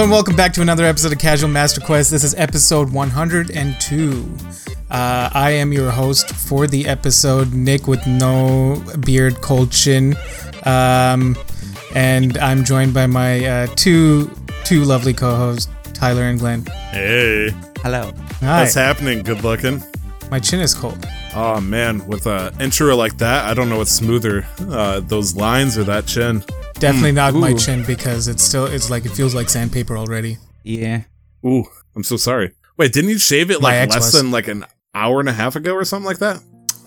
Hello and welcome back to another episode of Casual Master Quest. This is episode 102. Uh, I am your host for the episode, Nick with no beard, cold chin, um, and I'm joined by my uh, two two lovely co-hosts, Tyler and Glenn. Hey, Hello. Hi. what's happening? Good looking. My chin is cold. Oh man, with an intro like that, I don't know what's smoother, uh, those lines or that chin. Definitely not my chin because it's still it's like it feels like sandpaper already. Yeah. Ooh, I'm so sorry. Wait, didn't you shave it like less was. than like an hour and a half ago or something like that?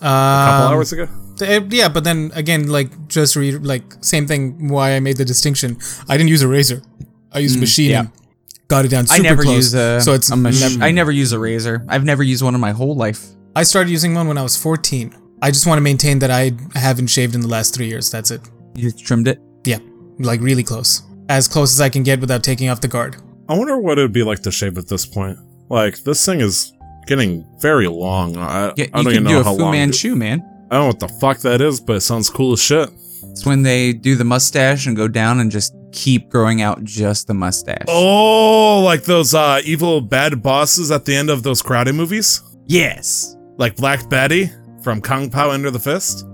A Um, couple hours ago. th- yeah, but then again, like just re- like same thing. Why I made the distinction. I didn't use a razor. I used machining. yeah. Got it down I super never close. use a. so it's a mach- never- I never use a razor. I've never used one in my whole life. I started using one when I was 14. I just want to maintain that I haven't shaved in the last three years. That's it. You just trimmed it. Yeah, like really close. As close as I can get without taking off the guard. I wonder what it would be like to shave at this point. Like this thing is getting very long. I, Yeah, I you don't can even do know a how Fu long. Manchu, man. I don't know what the fuck that is, but it sounds cool as shit. It's when they do the mustache and go down and just keep growing out just the mustache. Oh, like those uh, evil bad bosses at the end of those karate movies, yes. like Black Betty from Kung Pow Under the Fist.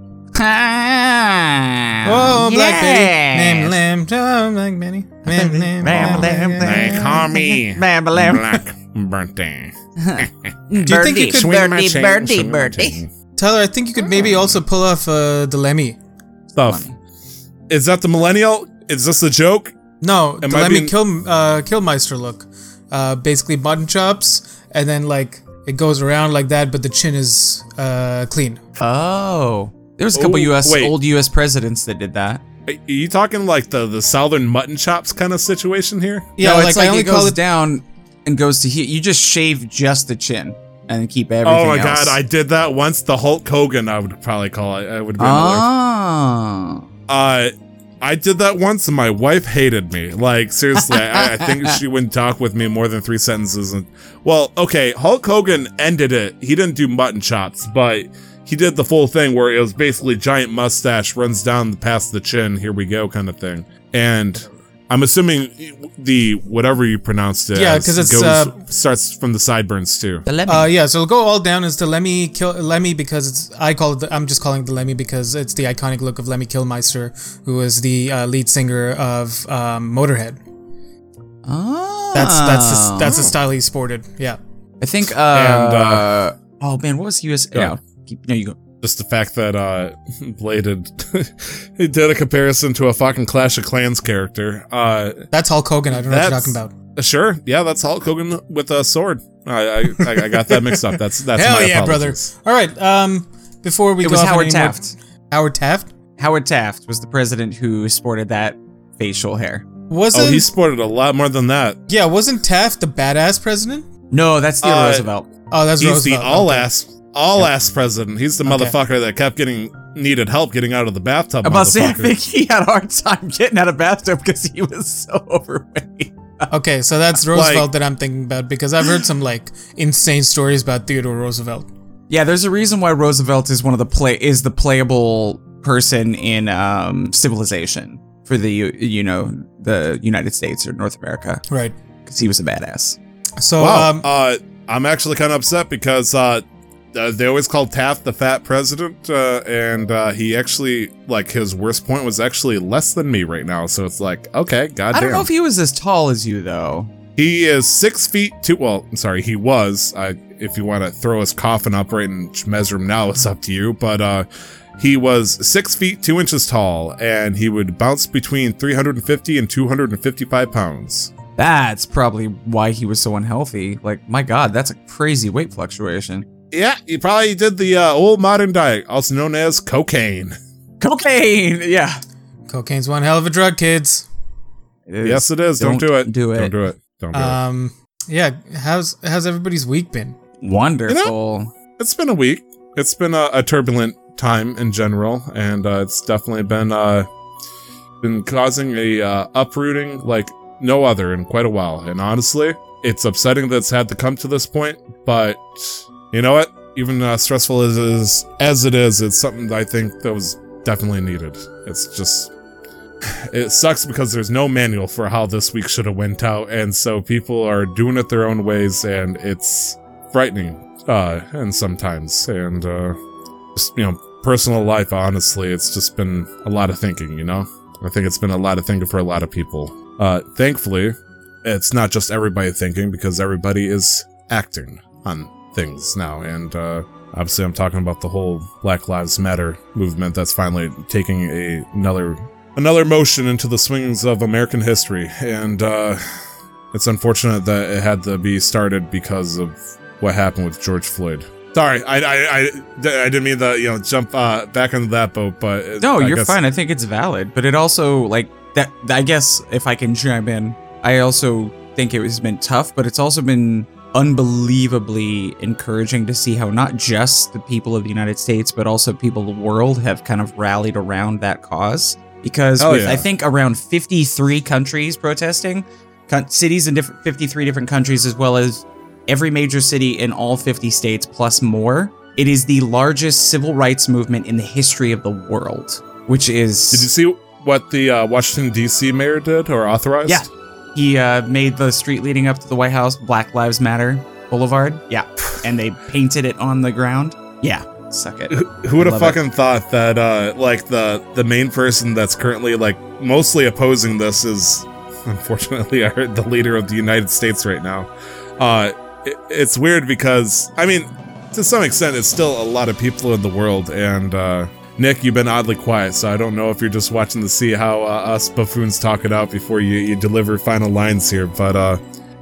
Oh, Black Betty. Name lamb. Oh, Black Betty. Name, name, Lamb, lamb, They call me Bam, bam. Black Birthday. Do you think you could, Swing my chain, swing my. Tyler? I think you could maybe also pull off uh, the Lemmy. Stuff. Is that the millennial? Is this a joke? No, Am the I Lemmy being- kill uh, Kilmister look. Uh, basically button chops, and then like it goes around like that, but the chin is uh, clean. Oh. There was a couple Oh, U.S. wait. old U.S. presidents that did that. Are you talking like the, the southern mutton chops kind of situation here? Yeah, no, like, it's I only it call goes it. down and goes to here. You just shave just the chin and keep everything Oh my else. god, I did that once. The Hulk Hogan, I would probably call it. I would be like, Oh. uh, I did that once, and my wife hated me. Like seriously, I, I think she wouldn't talk with me more than three sentences. And well, okay, Hulk Hogan ended it. He didn't do mutton chops, but he did the full thing where it was basically giant mustache runs down past the chin. Here we go, kind of thing. And I'm assuming the whatever you pronounced it, Yeah, because it's, goes- uh, starts from the sideburns too. The lemon. Uh, yeah, so it'll go all down as the Lemmy kill Lemmy because it's I call it the, I'm just calling it the Lemmy because it's the iconic look of Lemmy Kilmister, who is the uh, lead singer of um, Motorhead. oh. That's that's the, that's the style he sported. Yeah. I think. Uh, And, uh, oh man, what was US? Go Yeah. Ahead. Keep, no, you go. Just the fact that uh Bladed he did a comparison to a fucking Clash of Clans character. Uh That's Hulk Hogan. I don't know what you're talking about. sure, yeah, that's Hulk Hogan with a sword. I I, I got that mixed up. That's that's Hell my yeah, brother. All right. Um, before we It go was off on Howard any more- Taft. Howard Taft Howard Taft was the president who sported that facial hair. wasn't. Oh, he sported a lot more than that. yeah, wasn't Taft the badass president? No, that's Theodore Uh, Roosevelt. Oh, that's He's Roosevelt. the all Okay. ass all ass president. He's the Okay. motherfucker that kept getting needed help getting out of the bathtub. I'm about say, I think he had a hard time getting out of bathtub because he was so overweight. Okay, so that's Like- Roosevelt that I'm thinking about because I've heard some like insane stories about Theodore Roosevelt. Yeah, there's a reason why Roosevelt is one of the play is the playable person in um, civilization for the you- you know the United States or North America Right. because he was a badass. So Wow. um, uh, I'm actually kind of upset because uh, uh, they always called Taft the fat president, uh, and uh, he actually like his worst point was actually less than me right now. So it's like, okay, goddamn. I don't know if he was as tall as you though. he is six feet two. Well, I'm sorry, he was. I, if you want to throw his coffin up right and measure him now, it's up to you. But uh, he was six feet two inches tall, and he would bounce between 350 and 255 pounds. That's probably why he was so unhealthy. Like, my God, that's a crazy weight fluctuation. Yeah, he probably did the uh, old modern diet, also known as cocaine. Cocaine, yeah. cocaine's one hell of a drug, kids. It is. Yes, it is. Don't, Don't do it. do it. Don't do it. Don't do it. Um, yeah. How's how's everybody's week been? Wonderful. It's been a week. It's been a, a turbulent time in general, and uh, it's definitely been uh, been causing a uh, uprooting like no other in quite a while. And honestly, it's upsetting that it's had to come to this point. But you know what? Even uh, stressful as it is, as it is, it's something I think that was definitely needed. It's just it sucks because there's no manual for how this week should have went out, and so people are doing it their own ways, and it's frightening. Uh, and sometimes, and uh, just you know, personal life. Honestly, it's just been a lot of thinking. You know, I think it's been a lot of thinking for a lot of people. Uh, thankfully, it's not just everybody thinking because everybody is acting on things now, and uh, obviously, I'm talking about the whole Black Lives Matter movement that's finally taking a, another another motion into the swings of American history, and uh, it's unfortunate that it had to be started because of what happened with George Floyd. Sorry, I I, I, I didn't mean to you know jump uh, back into that boat, but no, I you're guess- fine. I think it's valid, but it also like that. I guess if I can chime in, I also think it has been tough, but it's also been unbelievably encouraging to see how not just the people of the United States, but also people of the world have kind of rallied around that cause. Because Hell with yeah. I think around 53 countries protesting, cities in different 53 different countries, as well as every major city in all 50 states plus more. It is the largest civil rights movement in the history of the world, which is Did you see what the uh, Washington D.C. mayor did or authorized? Yeah. He uh, made the street leading up to the White House Black Lives Matter Boulevard. Yeah, and they painted it on the ground. Yeah, suck it. Who would have Love it. fucking thought that uh like the the main person that's currently like mostly opposing this is unfortunately our, the leader of the United States right now. Uh it, it's weird because I mean to some extent it's still a lot of people in the world and uh Nick, you've been oddly quiet, so I don't know if you're just watching to see how uh, us buffoons talk it out before you, you deliver final lines here. But uh,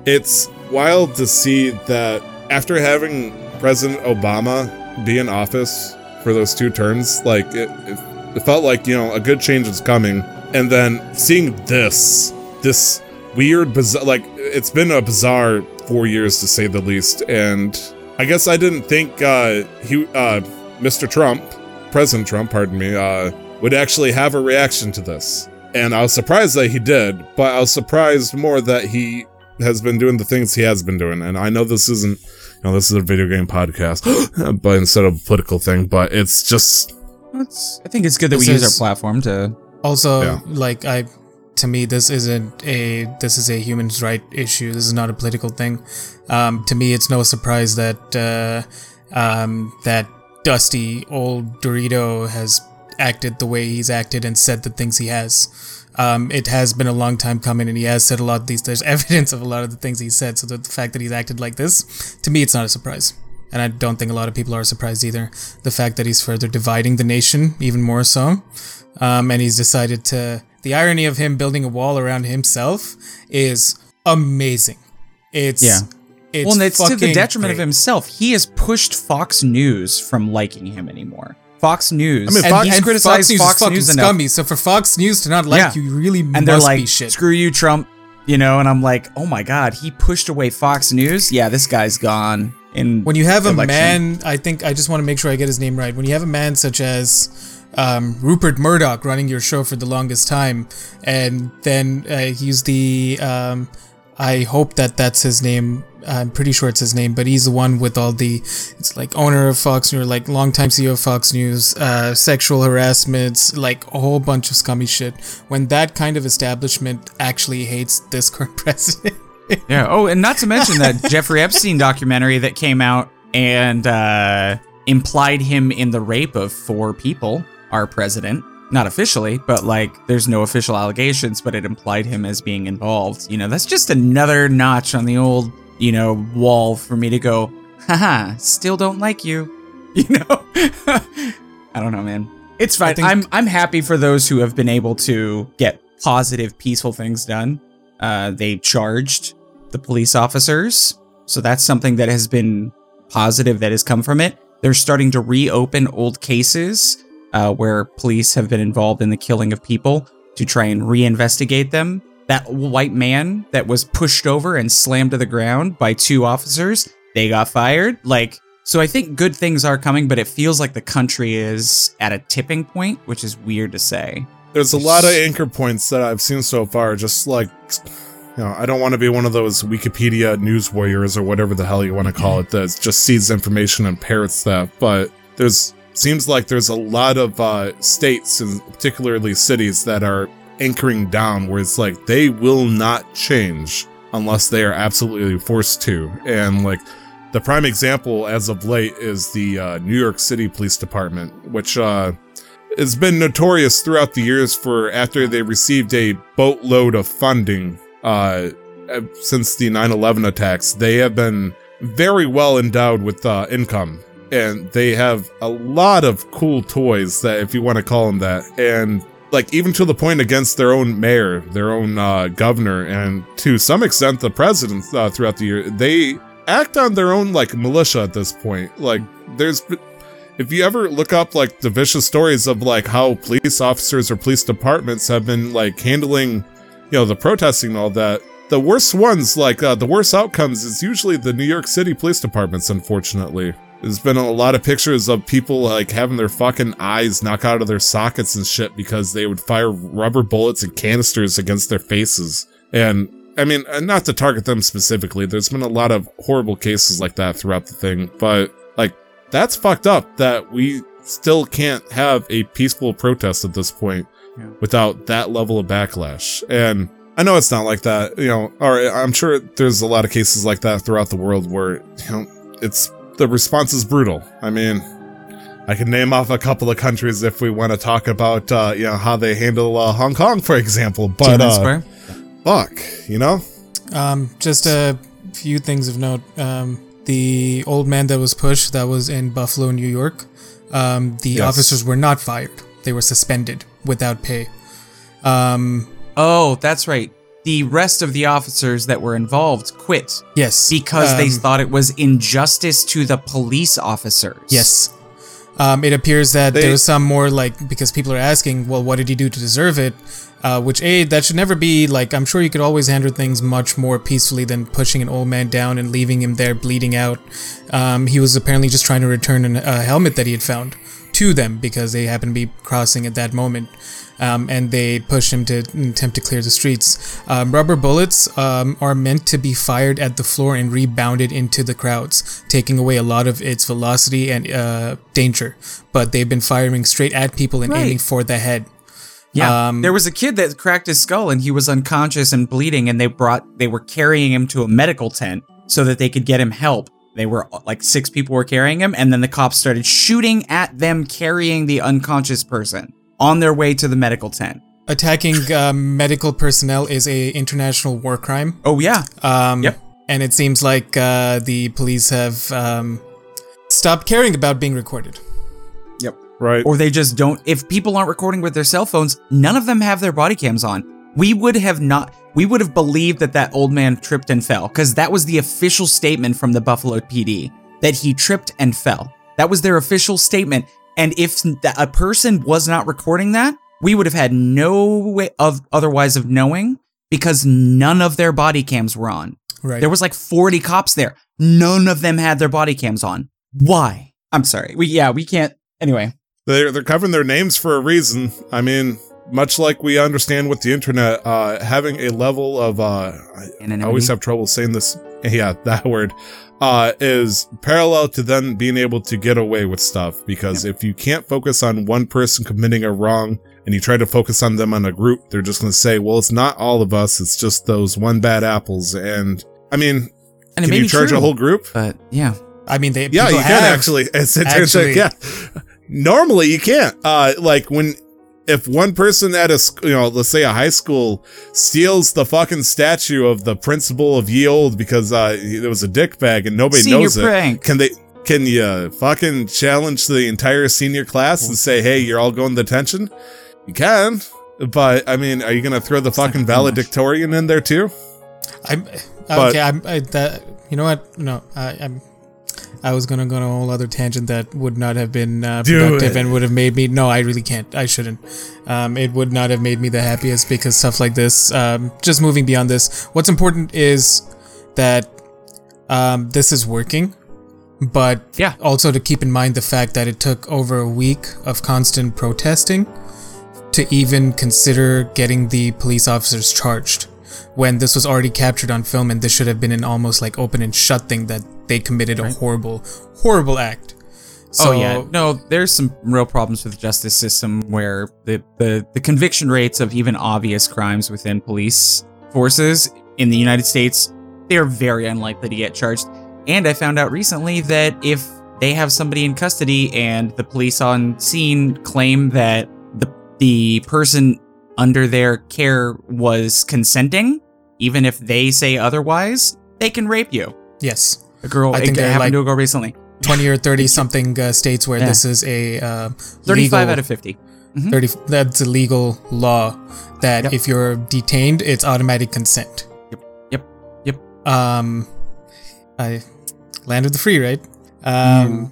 it's wild to see that after having President Obama be in office for those two terms, like it, it, it felt like you know a good change was coming, and then seeing this, this weird, bizarre, like it's been a bizarre four years to say the least, and I guess I didn't think uh, he, uh, Mr. Trump, President Trump, pardon me, uh, would actually have a reaction to this. And I was surprised that he did, but I was surprised more that he has been doing the things he has been doing. And I know this isn't, you know, this is a video game podcast, but instead of a political thing, but it's just, It's, I think it's good that we use our platform to. Also, Yeah. like I, to me, this isn't a this is a human right issue. This is not a political thing. Um, to me, it's no surprise that uh, um, that dusty old Dorito has acted the way he's acted and said the things he has. Um, it has been a long time coming, and he has said a lot of these. There's evidence of a lot of the things he said. So the fact that he's acted like this, to me, it's not a surprise. And I don't think a lot of people are surprised either. The fact that he's further dividing the nation, even more so um, and he's decided to. The irony of him building a wall around himself is amazing. It's Yeah. It's well, and it's to the detriment of himself. He has pushed Fox News from liking him anymore. Fox News. I mean, And, Fox- he's and criticized Fox News Fox fucking News enough. scummy. So for Fox News to not like Yeah. you, really and must they're like, be shit. "Screw you, Trump," you know. And I'm like, "Oh my God, he pushed away Fox News. Yeah, this guy's gone." In when you have a election. man, I think I just want to make sure I get his name right. When you have a man such as um, Rupert Murdoch running your show for the longest time, and then uh, he's the um, I hope that that's his name. I'm pretty sure it's his name, but he's the one with all the it's like owner of Fox News, like longtime CEO of Fox News, uh, sexual harassments, like a whole bunch of scummy shit. When that kind of establishment actually hates this current president. Yeah. Oh, and not to mention that Jeffrey Epstein documentary that came out and uh, implied him in the rape of four people, our president. Not officially, but like there's no official allegations, but it implied him as being involved. You know, that's just another notch on the old, you know, wall for me to go, haha, still don't like you. You know? I don't know, man. It's fine. think- I'm I'm happy for those who have been able to get positive, peaceful things done. Uh, they charged the police officers. So that's something that has been positive that has come from it. They're starting to reopen old cases uh, where police have been involved in the killing of people to try and reinvestigate them. That white man that was pushed over and slammed to the ground by two officers, they got fired. Like, so I think good things are coming, but it feels like the country is at a tipping point, which is weird to say. there's a lot of anchor points that I've seen so far, just like, you know, I don't want to be one of those Wikipedia news warriors or whatever the hell you want to call it that just sees information and parrots that, but there's seems like there's a lot of uh, states and particularly cities that are anchoring down where it's like they will not change unless they are absolutely forced to. And like the prime example as of late is the uh, New York City Police Department, which uh, has been notorious throughout the years for after they received a boatload of funding uh, since the 9 11 attacks, they have been very well endowed with uh, income. And they have a lot of cool toys that, if you want to call them that, and like even to the point against their own mayor, their own uh, governor, and to some extent the president uh, throughout the year, they act on their own like militia at this point. Like there's, if you ever look up like the vicious stories of like how police officers or police departments have been like handling, you know, the protesting and all that, the worst ones, like uh, the worst outcomes, is usually the New York City police departments. Unfortunately. There's been a lot of pictures of people like having their fucking eyes knock out of their sockets and shit because they would fire rubber bullets and canisters against their faces. And I mean, uh, not to target them specifically, there's been a lot of horrible cases like that throughout the thing, but like that's fucked up that we still can't have a peaceful protest at this point Yeah. without that level of backlash. And I know it's not like that, you know, or I'm sure there's a lot of cases like that throughout the world where, you know, it's the response is brutal. I mean, I can name off a couple of countries if we want to talk about, uh, you know, how they handle uh, Hong Kong, for example. But uh, fuck, you know, Um, just a few things of note. Um, the old man that was pushed, that was in Buffalo, New York. Um, the Yes. officers were not fired; they were suspended without pay. Um, Oh, that's right. The rest of the officers that were involved quit yes, because they um, thought it was injustice to the police officers. Yes. Um, it appears that They- there was some more like because people are asking, well, what did he do to deserve it? Uh, which a that should never be like. I'm sure you could always handle things much more peacefully than pushing an old man down and leaving him there bleeding out. Um, he was apparently just trying to return an, a helmet that he had found to them because they happened to be crossing at that moment. Um, and they push him to attempt to clear the streets. Um, rubber bullets um, are meant to be fired at the floor and rebounded into the crowds, taking away a lot of its velocity and uh, danger. But they've been firing straight at people and Right. aiming for the head. Yeah. Um, there was a kid that cracked his skull and he was unconscious and bleeding and they brought they were carrying him to a medical tent so that they could get him help. They were like six people were carrying him and then the cops started shooting at them carrying the unconscious person on their way to the medical tent. Attacking um, medical personnel is a international war crime. Oh yeah. Um, Yep. And it seems like uh, the police have um, stopped caring about being recorded. Yep. right? Or they just don't if people aren't recording with their cell phones, none of them have their body cams on. We would have not we would have believed that that old man tripped and fell cuz that was the official statement from the Buffalo PD that he tripped and fell. That was their official statement and if a person was not recording that, we would have had no way of otherwise of knowing because none of their body cams were on. Right. There was like 40 cops there. None of them had their body cams on. Why? I'm sorry. We yeah, we can't anyway. They're they're covering their names for a reason. I mean, much like we understand with the internet, uh, having a level of uh, I- I always have trouble saying this. Yeah, that word uh, is parallel to then being able to get away with stuff. Because if you can't focus on one person committing a wrong and you try to focus on them on a group, they're just going to say, "Well, it's not all of us. It's just those one bad apples." And I mean, And can you charge true, a whole group? But yeah, I mean, they Yeah, people you can have- actually. It's, it's, Actually. yeah. Normally, you can't. Uh, like when if one person at a sc- you know, let's say a high school steals the fucking statue of the principal of Ye Old because uh, it was a dick bag and nobody Senior knows prank. it. Can they? Can you fucking challenge the entire senior class and say, "Hey, you're all going to detention"? You can, but I mean, are you gonna throw the fucking too much. valedictorian in there too? I'm But- okay. I'm I, that. You know what? No, I, I'm. I was gonna go on a whole other tangent that would not have been uh, productive and would have made me. No, I really can't. I shouldn't. Um, it would not have made me the happiest because stuff like this. Um, just moving beyond this, what's important is that um, this is working, but Yeah. also to keep in mind the fact that it took over a week of constant protesting to even consider getting the police officers charged when this was already captured on film and this should have been an almost like open and shut thing that they committed a horrible horrible act oh, So, oh yeah, no, there's some real problems with the justice system where the, the the conviction rates of even obvious crimes within police forces in the United States they're very unlikely to get charged. And I found out recently that if they have somebody in custody and the police on scene claim that the the person under their care was consenting, even if they say otherwise, they can rape you. Yes. A girl, I think it they're happened like- to a girl recently. 20 or 30 something uh, states where Yeah. this is a uh, 35 legal, out of 50. 30 that's a legal law that Yep. if you're detained it's automatic consent Yep. Yep. Yep. um i land of the free right um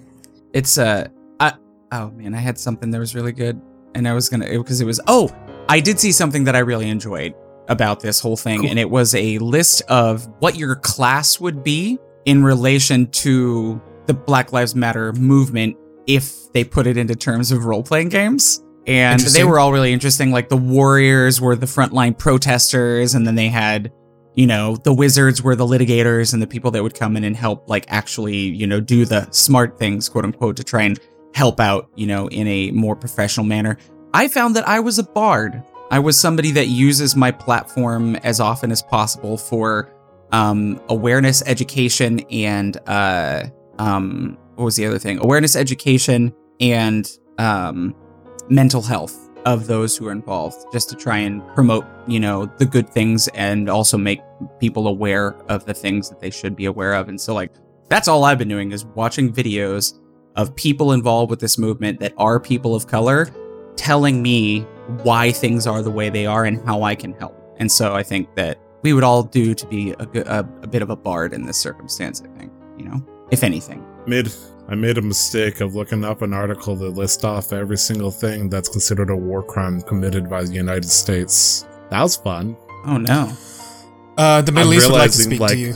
It's uh, I, oh man, I had something that was really good, and I was gonna because it was oh, I did see something that I really enjoyed about this whole thing, Cool. and it was a list of what your class would be in relation to the Black Lives Matter movement if they put it into terms of role playing games. And they were all really interesting. Like the Warriors were the frontline protesters, and then they had you know, the wizards were the litigators and the people that would come in and help, like, actually, you know, do the smart things, quote unquote, to try and help out, you know, in a more professional manner. I found that I was a bard. I was somebody that uses my platform as often as possible for um, awareness education and, uh, um, what was the other thing? Awareness education and um, mental health of those who are involved, just to try and promote, you know, the good things and also make people aware of the things that they should be aware of. And so, like, that's all I've been doing is watching videos of people involved with this movement that are people of color telling me why things are the way they are and how I can help. And so I think that we would all do to be a, a, a bit of a bard in this circumstance, I think, you know, if anything. Made I made a mistake of looking up an article that lists off every single thing that's considered a war crime committed by the United States. That was fun. Oh no. uh the middle I'm east would like to speak like- to you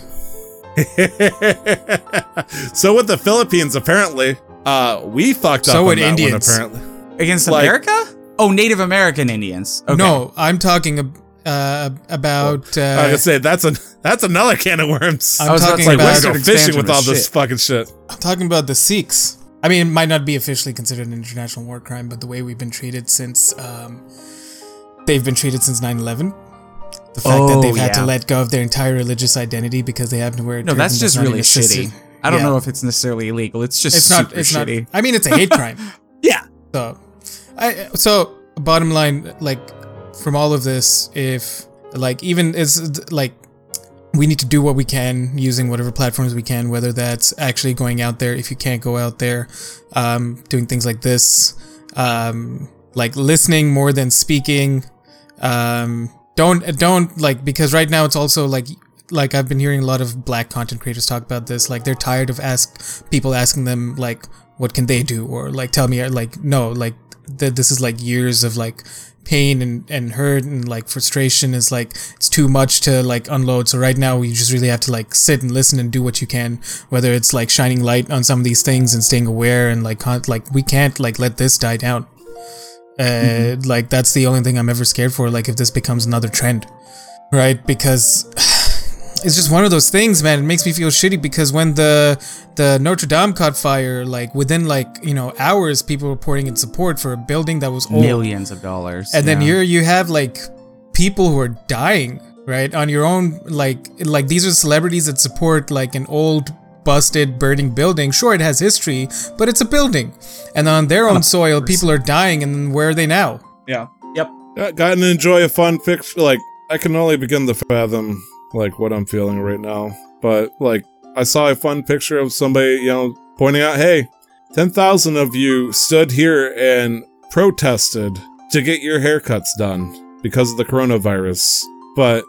so with the Philippines, apparently, uh, we fucked So up would on that Indians. one. Apparently, Against Like- America? Oh, Native American Indians. Okay. no i'm talking ab- uh about I uh gonna say that's a that's another can of worms. I'm I was talking to say, about- we're Western gonna go fishing with all this shit. fucking shit. I'm talking about the Sikhs. I mean, it might not be officially considered an international war crime, but the way we've been treated since um, they've been treated since 9/11, the fact that Oh, they've had to let go of their entire religious identity because they happen to wear a No, turban that's just not really even assisted- shitty. I don't Yeah. know if it's necessarily illegal. It's just It's not. super It's shitty. not. I mean, it's a hate crime. Yeah. So, I so bottom line, like from all of this, if like even is like we need to do what we can using whatever platforms we can, whether that's actually going out there. If you can't go out there, um, doing things like this, um, like listening more than speaking. Um, don't don't like because right now it's also like like I've been hearing a lot of black content creators talk about this. Like they're tired of ask people asking them like what can they do or like tell me like no like th- this is like years of like pain and, and hurt and like frustration is like it's too much to like unload. So right now we just really have to like sit and listen and do what you can whether it's like shining light on some of these things and staying aware and like con- like we can't like let this die down. Uh like that's the only thing i'm ever scared for like if this becomes another trend right? Because it's just one of those things man it makes me feel shitty because when the the notre dame caught fire like within like you know hours people were reporting in support for a building that was old Millions of dollars. and then here you have like people who are dying right on your own like like these are celebrities that support like an old busted burning building sure it has history but it's a building and on their own soil people are dying and where are they now Yeah. Yep. Got, gotten to enjoy a fun picture. Like I can only begin to fathom like what I'm feeling right now. But like I saw a fun picture of somebody, you know, pointing out, "Hey, ten thousand of you stood here and protested to get your haircuts done because of the coronavirus." But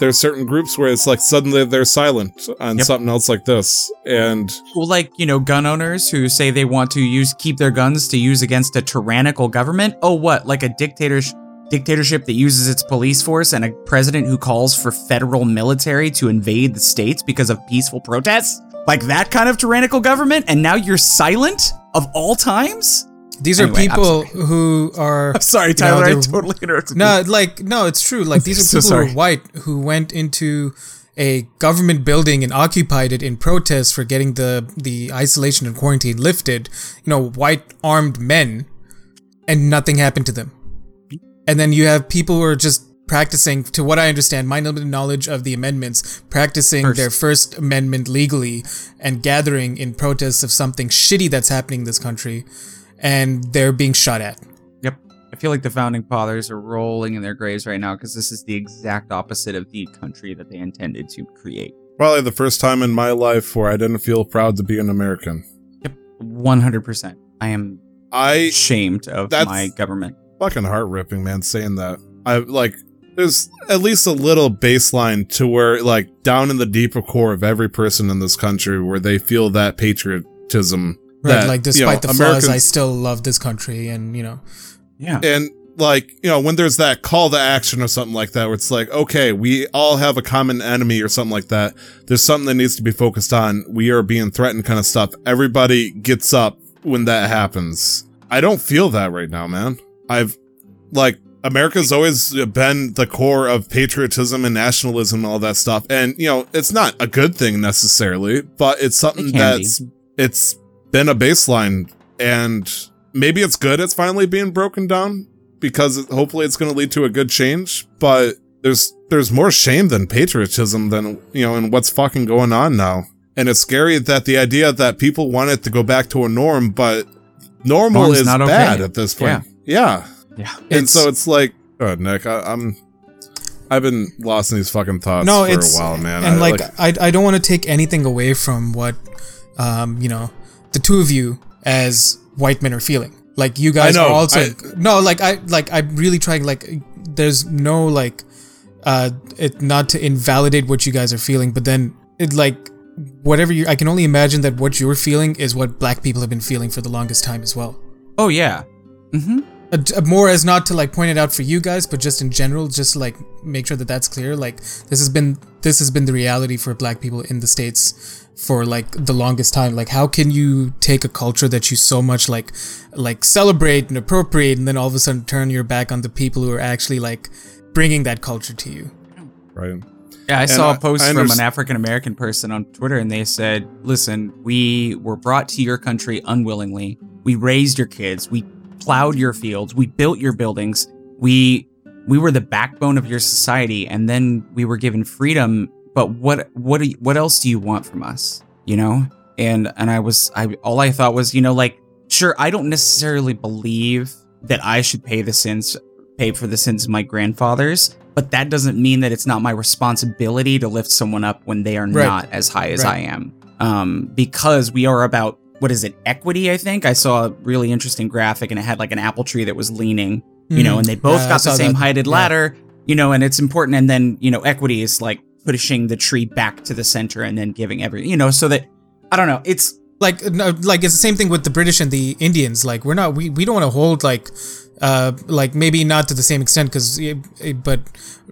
there's certain groups where it's like suddenly they're silent on Yep. something else like this, and Well, like you know, gun owners who say they want to use keep their guns to use against a tyrannical government. Oh, what? Like a dictatorship dictatorship that uses its police force and a president who calls for federal military to invade the states because of peaceful protests? Like that kind of tyrannical government? And now you're silent of all times? these are Anyway, people who are I'm sorry, you know, Tyler. I totally interrupted. No, like no, it's true. Like these are So people who are white who went into a government building and occupied it in protest for getting the the isolation and quarantine lifted. You know, white armed men, and nothing happened to them. And then you have people who are just practicing, to what I understand, my limited knowledge of the amendments, practicing First. their First Amendment legally and gathering in protests of something shitty that's happening in this country, and they're being shot at. Yep. I feel like the founding fathers are rolling in their graves right now because this is the exact opposite of the country that they intended to create. Probably the first time in my life where I didn't feel proud to be an American. Yep. 100%. I am I ashamed of my government. Fucking heart ripping, man, saying that. I like there's at least a little baseline to where like down in the deeper core of every person in this country where they feel that patriotism. Right, that, like you despite know, the flaws, I still love this country, and you know, Yeah. and like you know when there's that call to action or something like that where it's like okay we all have a common enemy or something like that there's something that needs to be focused on we are being threatened kind of stuff everybody gets up when that happens i don't feel that right now man i've like america's always been the core of patriotism and nationalism and all that stuff. And you know it's not a good thing necessarily but it's something It that's it's been a baseline. And maybe it's good it's finally being broken down because hopefully it's going to lead to a good change but there's there's more shame than patriotism than you know in what's fucking going on now. And it's scary that the idea that people want it to go back to a norm but normal Norm's is not okay. bad at this point. Yeah, Yeah. Yeah. And It's- so it's like oh nick I, i'm i've been lost in these fucking thoughts no, for it's a while man and I, like, I, I don't want to take anything away from what, um, you know, the two of you as white men are feeling. Like you guys I know, are also I- no, like I like I'm really trying. Like, there's no like, uh, it not to invalidate what you guys are feeling, but then it like whatever you. I can only imagine that what you're feeling is what black people have been feeling for the longest time as well. Oh, yeah. Mm-hmm. Uh, more as not to like point it out for you guys, but just in general, just to, like make sure that that's clear. Like this has been this has been the reality for Black people in the states for like the longest time. Like how can you take a culture that you so much like like celebrate and appropriate, and then all of a sudden turn your back on the people who are actually like bringing that culture to you? right Yeah, I saw I- a post from an African American person on Twitter, and they said, "Listen, we were brought to your country unwillingly. We raised your kids. We plowed your fields. We built your buildings. We we were the backbone of your society, and then we were given freedom. But what what do you, what else do you want from us? You know?" And and I was I all I thought was, you know, like sure, I don't necessarily believe that I should pay the sins pay for the sins of my grandfathers, but that doesn't mean that it's not my responsibility to lift someone up when they are Right. not as high as Right. I am. Um, because we are about what is it, equity, I think. I saw a really interesting graphic and it had like an apple tree that was leaning, you know, and they both Yeah, got the same that. heighted Yeah. ladder, you know, and it's important. And then, you know, equity is like pushing the tree back to the center and then giving every, you know, so that I don't know. It's like no, like it's the same thing with the British and the Indians. Like we're not we, we don't want to hold like uh like maybe not to the same extent because but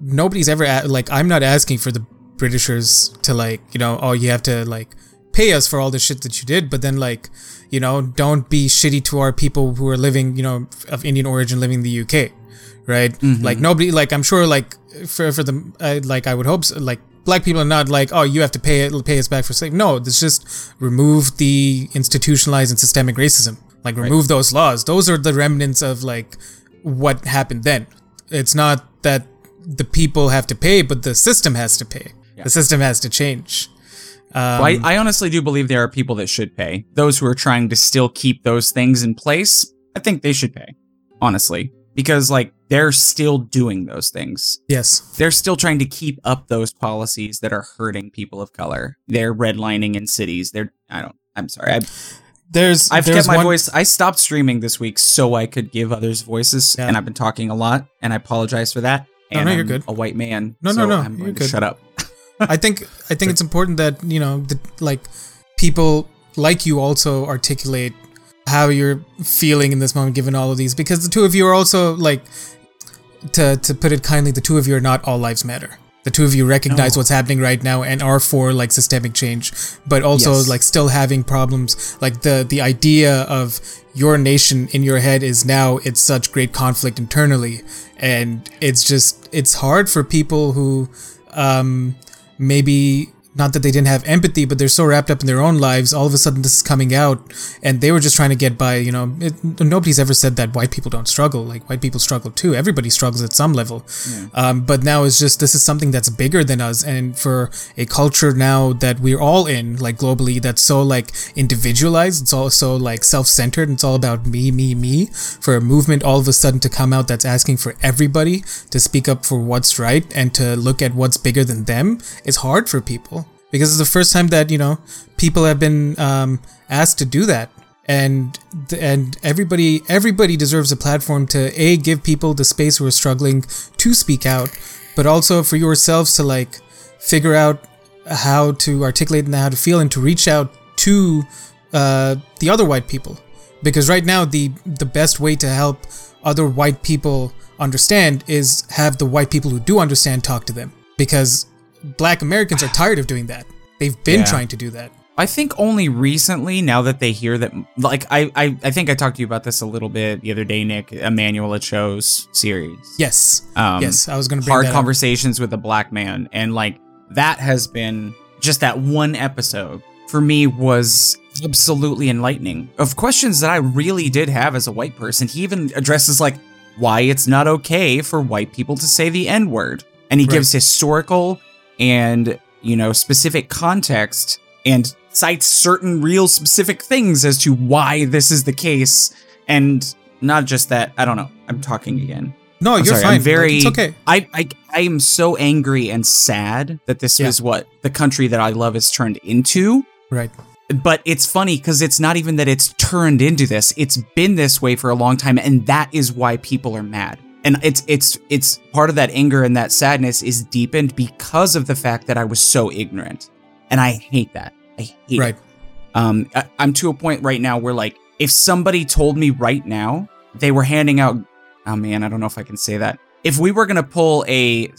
nobody's ever like I'm not asking for the Britishers to like you know oh you have to like pay us for all the shit that you did but then like you know don't be shitty to our people who are living you know of Indian origin living in the UK right? Like nobody like I'm sure like for for the uh, like I would hope so, like black people are not like oh you have to pay it pay us back for slave no it's just remove the institutionalized and systemic racism. Like remove those laws. Those are the remnants of like what happened then. It's not that the people have to pay but the system has to pay. The system has to change um, Well, I, I honestly do believe there are people that should pay. Those who are trying to still keep those things in place, I think they should pay. Honestly, because like they're still doing those things. yes They're still trying to keep up those policies that are hurting people of color. They're redlining in cities. They're I don't. I'm sorry. I, there's I've there's kept my one, voice. I stopped streaming this week so I could give others voices, Yeah. and I've been talking a lot, and I apologize for that. No, And no, you're I'm good. A white man. No, no, so no, I'm you're going to good. shut up. I think I think it's important that you know the, like people like you also articulate how you're feeling in this moment given all of these because the two of you are also like to to put it kindly the two of you are not all lives matter the two of you recognize No. what's happening right now and are for like systemic change but also Yes. like still having problems like the the idea of your nation in your head is now it's such great conflict internally and it's just it's hard for people who um maybe not that they didn't have empathy, but they're so wrapped up in their own lives. All of a sudden, this is coming out, and they were just trying to get by. You know, it, nobody's ever said that white people don't struggle. Like white people struggle too. Everybody struggles at some level. Yeah. Um, but now it's just this is something that's bigger than us, and for a culture now that we're all in, like globally, that's so like individualized. It's also like self-centered. It's all about me, me, me. For a movement all of a sudden to come out that's asking for everybody to speak up for what's right and to look at what's bigger than them, it's hard for people because it's the first time that you know people have been um, asked to do that. And and everybody everybody deserves a platform to a give people the space who are struggling to speak out but also for yourselves to like figure out how to articulate and how to feel and to reach out to uh, the other white people. Because right now the the best way to help other white people understand is have the white people who do understand talk to them. Because black Americans are tired of doing that. They've been yeah. trying to do that. I think only recently, now that they hear that, like I, I, I think I talked to you about this a little bit the other day, Nick. Emmanuel Acho's series. Yes. Um, yes, I was going to hard conversations up. with a black man, and like that has been just that one episode for me was absolutely enlightening of questions that I really did have as a white person. He even addresses like why it's not okay for white people to say the N word, and he right. gives historical and, you know, specific context and cites certain real specific things as to why this is the case. And not just that, I don't know. I'm talking again. No, I'm you're sorry, fine. I'm very. It's okay. I, I I am so angry and sad that this yeah. is what the country that I love has turned into. Right. But it's funny because it's not even that it's turned into this. It's been this way for a long time, and that is why people are mad and it's it's it's part of that anger and that sadness is deepened because of the fact that I was so ignorant, and I hate that. I hate right. it. Um, I, I'm to a point right now where like if somebody told me right now they were handing out, oh man, I don't know if I can say that. If we were gonna pull a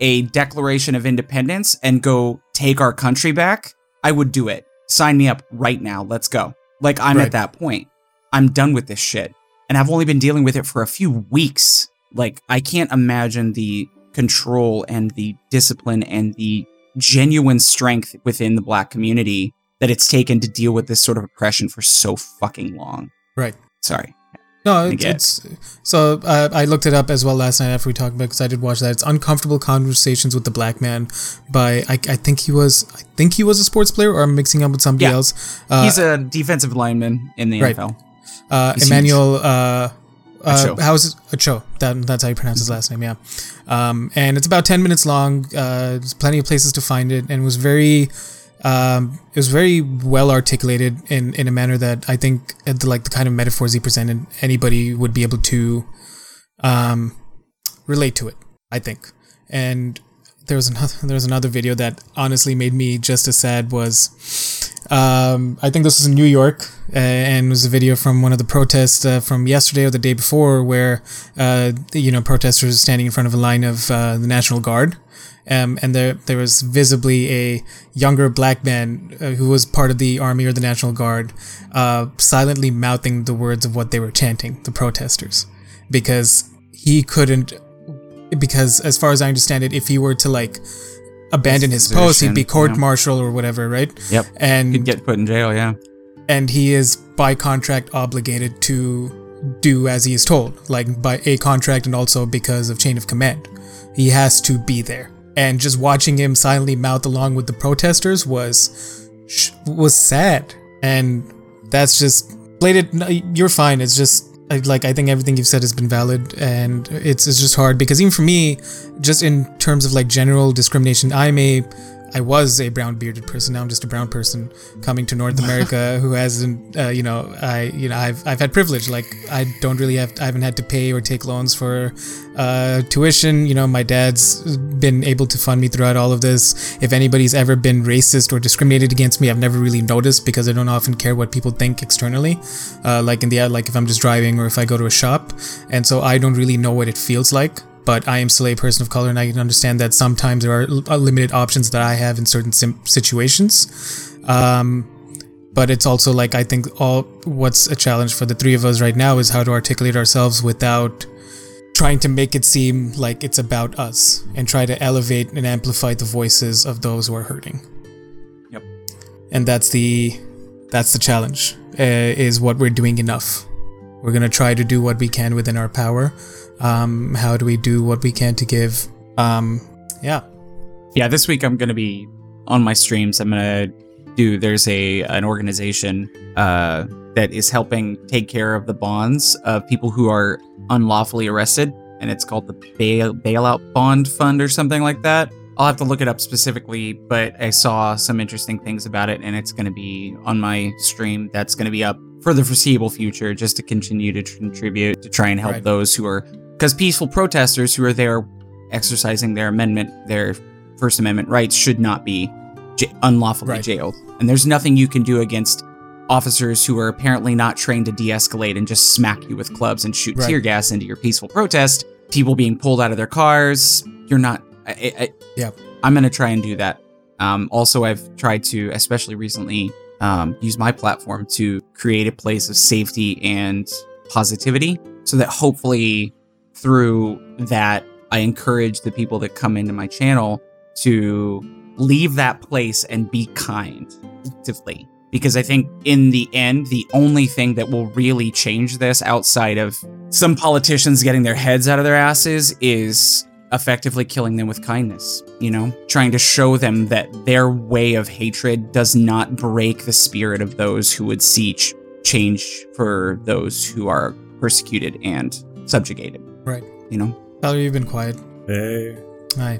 a Declaration of Independence and go take our country back, I would do it. Sign me up right now. Let's go. Like I'm right. at that point. I'm done with this shit. And I've only been dealing with it for a few weeks. Like, I can't imagine the control and the discipline and the genuine strength within the black community that it's taken to deal with this sort of oppression for so fucking long. Right. Sorry. No, it's, it's so uh, I looked it up as well last night after we talked about because I did watch that. It's uncomfortable conversations with the black man by I, I think he was I think he was a sports player or I'm mixing up with somebody yeah. else. Uh, He's a defensive lineman in the right. NFL. Uh, Emmanuel uh, how's it? Acho. That, that's how you pronounce his last name. Yeah. Um, and it's about ten minutes long. Uh, there's plenty of places to find it, and it was very, um, it was very well articulated in in a manner that I think uh, the, like the kind of metaphors he presented, anybody would be able to, um, relate to it. I think, and there was another there was another video that honestly made me just as sad was um, I think this was in New York uh, and was a video from one of the protests uh, from yesterday or the day before where uh, you know protesters standing in front of a line of uh, the National Guard. Um, and there there was visibly a younger black man uh, who was part of the army or the National Guard silently mouthing the words of what they were chanting the protesters because he couldn't because as far as I understand it, if he were to like abandon his, post, he'd be court martial or whatever, right? Yep. And he'd get put in jail, yeah. And he is by contract obligated to do as he is told, like by a contract and also because of chain of command. He has to be there. And just watching him silently mouth along with the protesters was was sad. And that's just played it. You're fine. It's just I, like I think everything you've said has been valid, and it's it's just hard because even for me, just in terms of like general discrimination, I'm a I was a brown bearded person. Now I'm just a brown person coming to North America who hasn't, uh, you know, I, you know, I've, I've had privilege. Like I don't really have, I haven't had to pay or take loans for uh, tuition. You know, my dad's been able to fund me throughout all of this. If anybody's ever been racist or discriminated against me, I've never really noticed because I don't often care what people think externally. Uh, like in the, like if I'm just driving or if I go to a shop. And so I don't really know what it feels like but I am still a person of color and I can understand that sometimes there are limited options that I have in certain sim- situations. Um, but it's also like I think all what's a challenge for the three of us right now is how to articulate ourselves without trying to make it seem like it's about us and try to elevate and amplify the voices of those who are hurting. Yep. And that's the that's the challenge. Uh, is what we're doing enough? We're gonna try to do what we can within our power. Um, how do we do what we can to give? Um, yeah, Yeah, this week I'm going to be on my streams. I'm going to do there's a an organization uh that is helping take care of the bonds of people who are unlawfully arrested and it's called the bail bailout bond fund or something like that. I'll have to look it up specifically, but I saw some interesting things about it and it's going to be on my stream that's going to be up for the foreseeable future just to continue to contribute to try and help Right. those who are because peaceful protesters who are there exercising their amendment, their First Amendment rights should not be j- unlawfully Right. jailed. And there's nothing you can do against officers who are apparently not trained to de-escalate and just smack you with clubs and shoot Right. tear gas into your peaceful protest. People being pulled out of their cars. You're not. I, I, Yeah. I'm gonna try and do that. Um, also, I've tried to, especially recently, um, use my platform to create a place of safety and positivity, so that hopefully through that, I encourage the people that come into my channel to leave that place and be kind actively. Because I think in the end, the only thing that will really change this outside of some politicians getting their heads out of their asses is effectively killing them with kindness, you know, trying to show them that their way of hatred does not break the spirit of those who would see ch- change for those who are persecuted and subjugated, right. you know? Valerie, you've been quiet. Hey. Hi.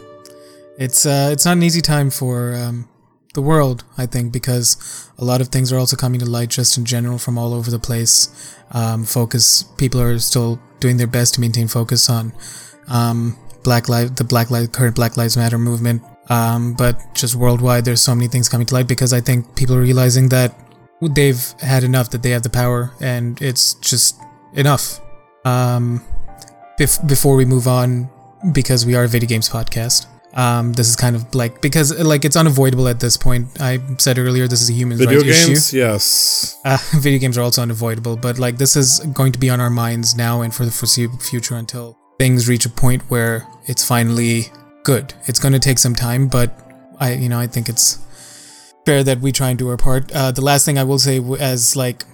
It's uh, it's not an easy time for um, the world, I think, because a lot of things are also coming to light just in general from all over the place. Um, focus people are still doing their best to maintain focus on um, Black Lives, the Black Lives, current Black Lives Matter movement. Um, but just worldwide, there's so many things coming to light because I think people are realizing that they've had enough, that they have the power, and it's just enough. Um, bef- before we move on, because we are a video games podcast. Um, this is kind of like because like it's unavoidable at this point. I said earlier this is a human Video rights issue. Yes. Uh, video games are also unavoidable, but like this is going to be on our minds now and for the foreseeable future until things reach a point where it's finally good. It's going to take some time, but I, you know, I think it's fair that we try and do our part. Uh, the last thing I will say, as like,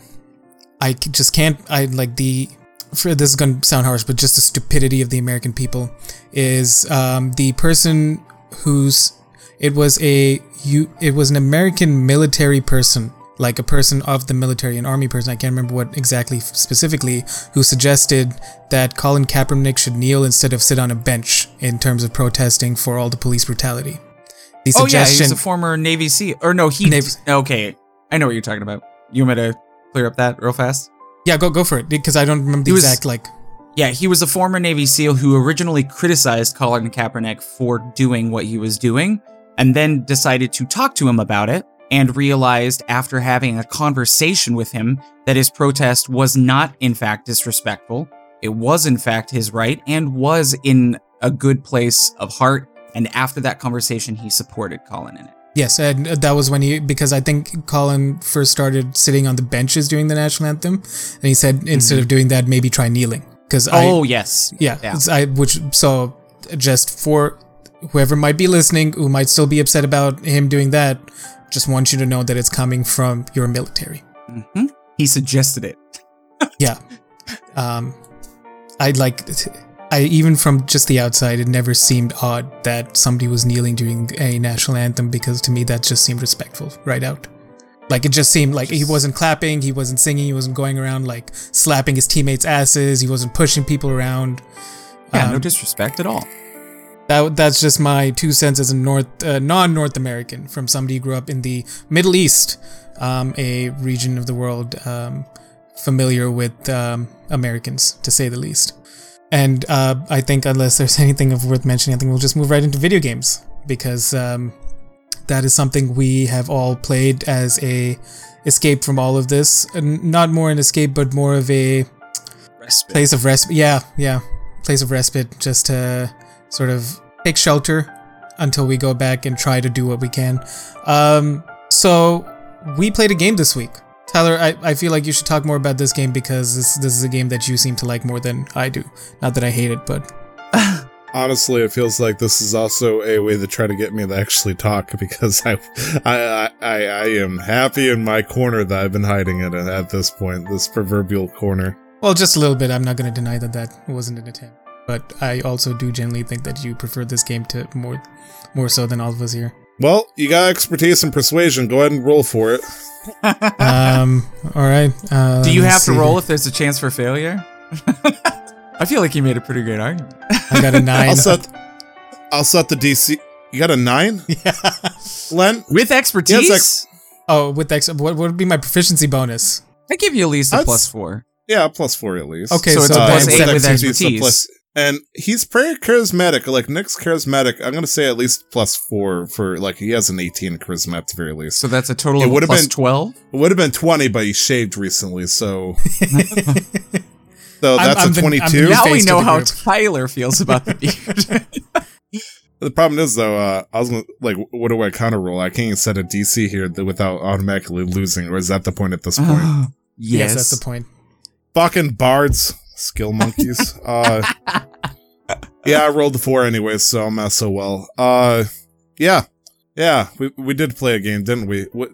I just can't. I like the. For, this is going to sound harsh, but just the stupidity of the American people is um, the person who's it was a you it was an American military person like a person of the military an army person I can't remember what exactly specifically who suggested that Colin Kaepernick should kneel instead of sit on a bench in terms of protesting for all the police brutality. The Oh yeah, he's a former Navy SEAL. Or no, he. Navy- Okay, I know what you're talking about. You want me to clear up that real fast? Yeah go go for it because I don't remember the was- exact like Yeah, he was a former Navy SEAL who originally criticized Colin Kaepernick for doing what he was doing, and then decided to talk to him about it, and realized after having a conversation with him that his protest was not, in fact, disrespectful. It was, in fact, his right, and was in a good place of heart. And after that conversation, he supported Colin in it. Yes, and that was when he because I think Colin first started sitting on the benches during the national anthem, and he said instead of doing that, maybe try kneeling. Because oh, I, yes. yeah, yeah. I which so just for whoever might be listening who might still be upset about him doing that, just want you to know that it's coming from your military. Mhm. He suggested it. Yeah, um, I like. I even from just the outside, it never seemed odd that somebody was kneeling during a national anthem because to me that just seemed respectful right out. Like it just seemed like he wasn't clapping, he wasn't singing, he wasn't going around like slapping his teammates' asses, he wasn't pushing people around. Yeah, no Um, disrespect at all. that that's just my two cents as a North uh, non-North American from somebody who grew up in the Middle East, um, a region of the world um, familiar with um, Americans to say the least. And uh, I think unless there's anything of worth mentioning, I think we'll just move right into video games because um, that is something we have all played as a escape from all of this. And not more an escape, but more of a Respite. place of respite. Yeah, yeah, place of respite, just to sort of take shelter until we go back and try to do what we can. Um, so we played a game this week. Tyler, I, I feel like you should talk more about this game because this this is a game that you seem to like more than I do. Not that I hate it, but Honestly, it feels like this is also a way to try to get me to actually talk because I, I, I, I am happy in my corner that I've been hiding in it at this point, this proverbial corner. well, just a little bit. I'm not going to deny that that wasn't an attempt, but I also do generally think that you prefer this game to more more so than all of us here. Well, you got expertise and persuasion. Go ahead and roll for it. Um, all right. Uh, Do you have to see roll if there's a chance for failure? I feel like you made a pretty great argument. I got a 9 I'll set, I'll set the DC. You got a nine, yeah. With Len? Yes, expertise, ex- Oh, with X, what what would be my proficiency bonus? I give you at least a That's- plus four. Yeah, plus four at least. Okay, So it's a plus then- eight with expertise, a expertise. plus- and he's pretty charismatic. Like Nick's charismatic. I'm gonna say at least plus four for like he has an 18 charisma at the very least. So that's a total It would've been- 12. It would have been 20, but he shaved recently, so so that's I'm a I'm the 22. new Now we know how group. Tyler feels about the beard. The problem is though, uh, I was gonna, like, what do I counter roll? I can't even set a DC here without automatically losing, or is that the point at this point? yes. yes, that's the point. Fucking bards, skill monkeys. uh, yeah, I rolled the four anyway, so I'm not so well. Uh, yeah, yeah, we we did play a game, didn't we? What,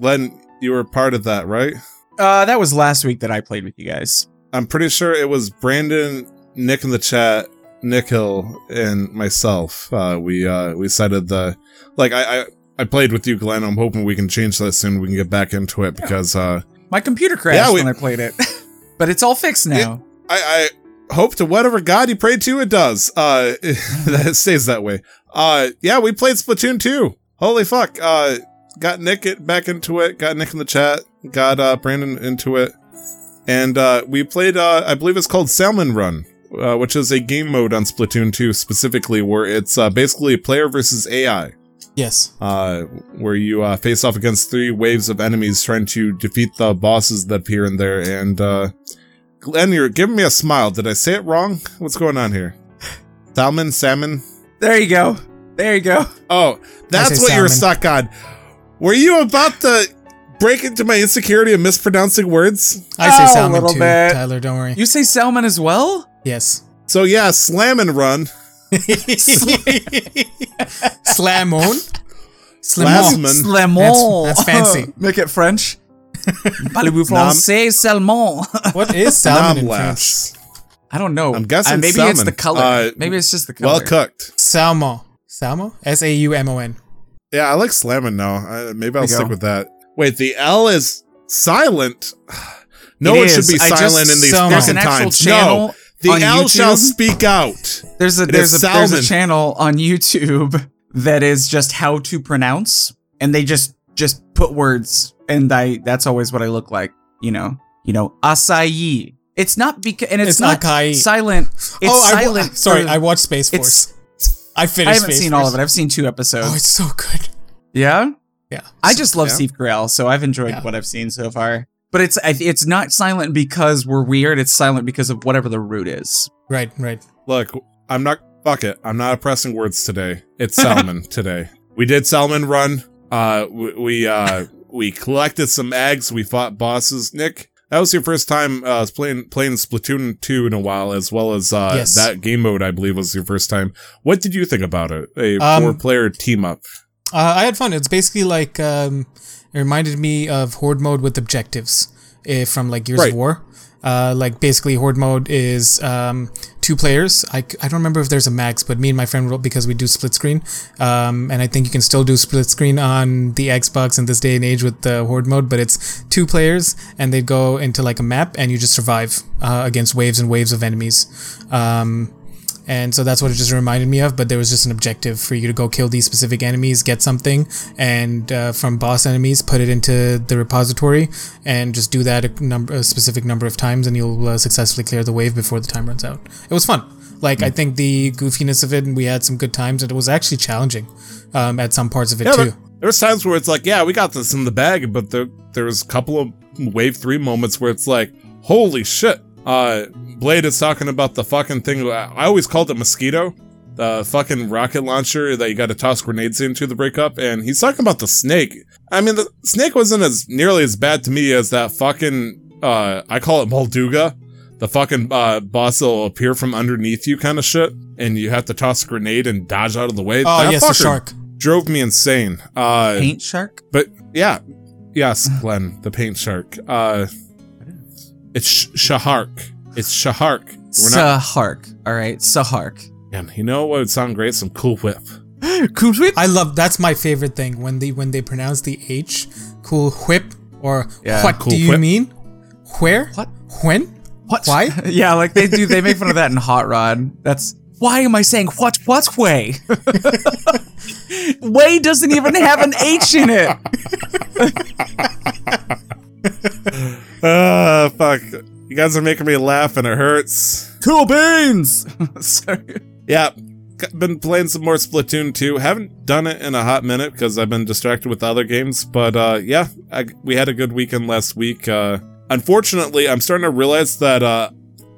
Len, you were part of that, right? Uh, that was last week that I played with you guys. I'm pretty sure it was Brandon, Nick in the chat, Nick Hill, and myself. Uh, we uh, we cited the like I, I I played with you, Glenn. I'm hoping we can change that soon. We can get back into it because uh, My computer crashed Yeah, we- when I played it, but it's all fixed now. I, I hope to whatever God you pray to, it does. Uh, that it stays that way. Uh, yeah, we played Splatoon 2. Holy fuck. Uh, got Nick it back into it. Got Nick in the chat. Got uh Brandon into it. And uh, we played. Uh, I believe it's called Salmon Run. Uh, which is a game mode on Splatoon 2 specifically, where it's uh, basically player versus AI. Yes. uh, where you uh, face off against three waves of enemies trying to defeat the bosses that appear in there. And uh, Glenn, you're giving me a smile. Did I say it wrong? What's going on here? Salmon, salmon. There you go. There you go. Oh, that's say what you were salmon. stuck on. Were you about to break into my insecurity of mispronouncing words? I say Oh, a salmon little too, bit. Tyler. Don't worry. You say salmon as well? yes. So yeah, slam and run. Slamon. Slamon. Slamon. Slamon. That's- that's fancy. Make it French. Parlez-vous français, salmon. What is salmon in French? I don't know. I'm guessing Uh, maybe it's the color. Uh, maybe it's just the color. Well cooked. Salmo. Salmo? S A U M O N. Yeah, I like slamming now. Uh, maybe I'll stick go. with that. Wait, the L is silent. No It one is. should be I just- silent in these so- fucking actual times. channel no, the on L shall speak out. There's a there's a there's a salmon. channel on YouTube that is just how to pronounce, and they just just put words, and I that's always what I look like. You know, you know, acai. It's not because, and it's, It's not acai. silent. It's oh, I wa- silent. sorry, I watched Space It's- Force. I finished I haven't Space seen Force. all of it. I've seen two episodes. Oh, it's so good. yeah, Yeah. I just love Yeah. Steve Carell, so I've enjoyed Yeah. what I've seen so far. But it's I- it's not silent because we're weird. It's silent because of whatever the root is. Right, right. Look, I'm not. Fuck it. I'm not oppressing words today. It's salmon today. We did salmon run. Uh, we, we uh we collected some eggs. We fought bosses. Nick, that was your first time uh playing playing Splatoon 2 in a while, as well as uh Yes. that game mode. I believe was your first time. What did you think about it? A Um, four player team up. Uh, I had fun. It's basically like um, it reminded me of horde mode with objectives eh, from like Gears Right. of War. Uh, like basically horde mode is um, two players. I, I don't remember if there's a max, but me and my friend rolled because we do split screen. Um, and I think you can still do split screen on the Xbox in this day and age with the horde mode, but it's two players and they go into like a map and you just survive uh, against waves and waves of enemies. Um, and so that's what it just reminded me of. But there was just an objective for you to go kill these specific enemies, get something, and uh, from boss enemies, put it into the repository, and just do that a number, a specific number of times, and you'll uh, successfully clear the wave before the time runs out. It was fun. Like I think the goofiness of it, and we had some good times, and it was actually challenging um, at some parts of it Yeah, too. there, there's times where it's like, yeah, we got this in the bag, but there there was a couple of wave three moments where it's like, holy shit. Uh, Blade is talking about the fucking thing. I I always called it mosquito. the fucking rocket launcher that you got to toss grenades into the breakup, and he's talking about the snake. I mean, the snake wasn't as nearly as bad to me as that fucking uh, I call it Molduga, the fucking uh, boss will appear from underneath you kind of shit, and you have to toss a grenade and dodge out of the way. Oh That yes, the shark. drove me insane. Uh, Paint shark? but yeah, yes, Glenn, the paint shark. Uh, it's Shahark. It's Shahark. We're not. Sahark. All right, Sahark. Man, you know what would sound great? Some Cool Whip. Cool whip. I love that's my favorite thing when they when they pronounce the H. Cool whip or Yeah. what Cool do you whip. mean? Where? What? When? What? Why? yeah, like they do. They make fun of that in Hot Rod. That's why am I saying what? What's way? way doesn't even have an H in it. Ah, fuck. You guys are making me laugh and it hurts. Cool beans. Sorry. Yeah, been playing some more Splatoon 2. Haven't done it in a hot minute because I've been distracted with other games. But uh, yeah, I, we had a good weekend last week. Uh, unfortunately, I'm starting to realize that uh,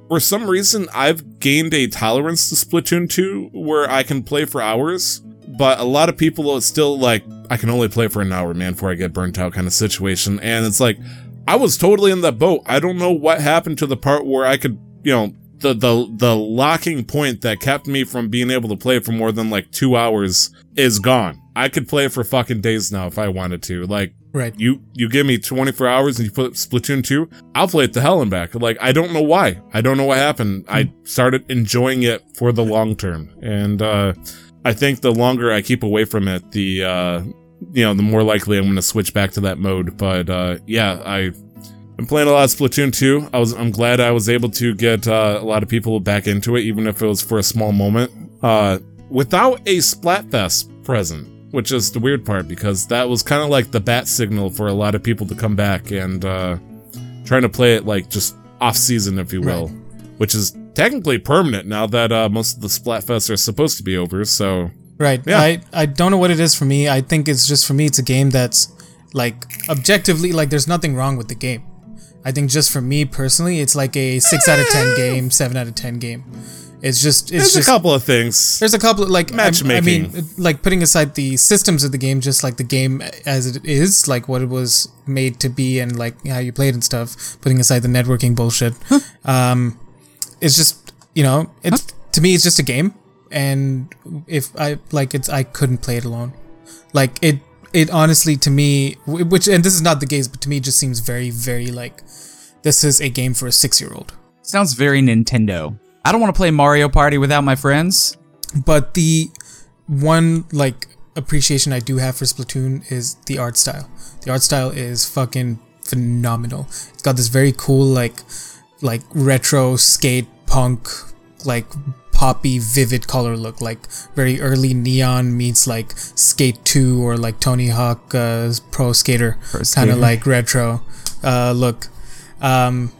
for some reason I've gained a tolerance to Splatoon 2 where I can play for hours. But a lot of people are still like, I can only play for an hour, man, before I get burnt out kind of situation. And it's like, I was totally in that boat. I don't know what happened to the part where I could, you know, the the the locking point that kept me from being able to play for more than like two hours is gone. I could play for fucking days now if I wanted to. Like Right. you you give me 24 hours and you put Splatoon 2, I'll play it to hell and back. Like I don't know why. I don't know what happened. I started enjoying it for the long term. And uh I think the longer I keep away from it, the uh you know, the more likely I'm going to switch back to that mode. But uh yeah, I'm playing a lot of Splatoon 2. I was I'm glad I was able to get uh, a lot of people back into it, even if it was for a small moment. Uh, without a Splatfest present, which is the weird part because that was kind of like the bat signal for a lot of people to come back and uh, trying to play it like just off season, if you will, which is technically permanent now that uh, most of the Splatfests are supposed to be over. So Right. Yeah. I I don't know what it is for me. I think it's just for me it's a game that's like objectively like there's nothing wrong with the game. I think just for me personally, it's like a six out of ten game, seven out of ten game. It's just it's there's just a couple of things. there's a couple of like I- I, mean, like putting aside the systems of the game, just like the game as it is, like what it was made to be, and like how you played and stuff. Putting aside the networking bullshit, um, it's just you know, it's to me, it's just a game, and if I like it's, I couldn't play it alone. Like it, it honestly to me, which and this is not the case, but to me, it just seems very, very like this is a game for a six-year-old. Sounds very Nintendo. I don't want to play Mario Party without my friends. But the one like appreciation I do have for Splatoon is the art style. The art style is fucking phenomenal. It's got this very cool like like retro skate punk like poppy vivid color look like very early neon meets like skate 2 or like tony hawk uh, pro skater kind of like retro uh, look um,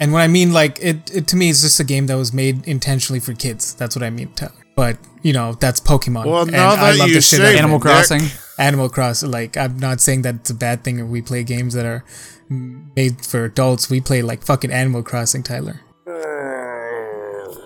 and what I mean like it, it to me it's just a game that was made intentionally for kids. That's what I mean, Tyler. But you know that's Pokemon. Well, and now I that love you the shit say out of it, it. Animal Nick. Crossing. Animal Cross. Like I'm not saying that it's a bad thing if we play games that are made for adults. We play like fucking Animal Crossing, Tyler.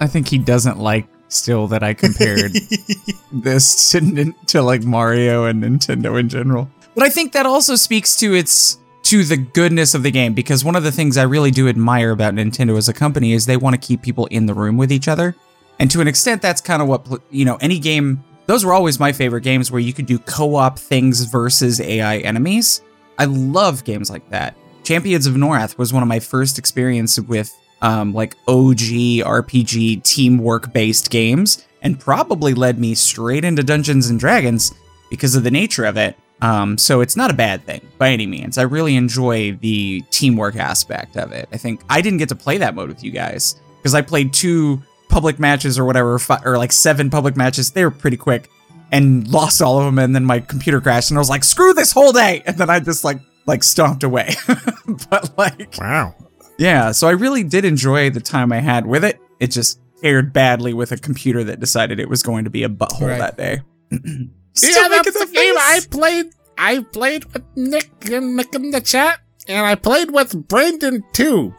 I think he doesn't like still that I compared this to, to like Mario and Nintendo in general. But I think that also speaks to its to the goodness of the game because one of the things I really do admire about Nintendo as a company is they want to keep people in the room with each other. And to an extent that's kind of what you know, any game those were always my favorite games where you could do co-op things versus AI enemies. I love games like that. Champions of Norrath was one of my first experience with um, like OG RPG teamwork based games, and probably led me straight into Dungeons and Dragons because of the nature of it. Um, so it's not a bad thing by any means. I really enjoy the teamwork aspect of it. I think I didn't get to play that mode with you guys because I played two public matches or whatever, or like seven public matches. They were pretty quick and lost all of them. And then my computer crashed, and I was like, "Screw this whole day!" And then I just like like stomped away. but like, Wow. yeah, so I really did enjoy the time I had with it. It just aired badly with a computer that decided it was going to be a butthole Right. that day. yeah, that's the game I played. I played with Nick and Nick in the chat, and I played with Brandon too.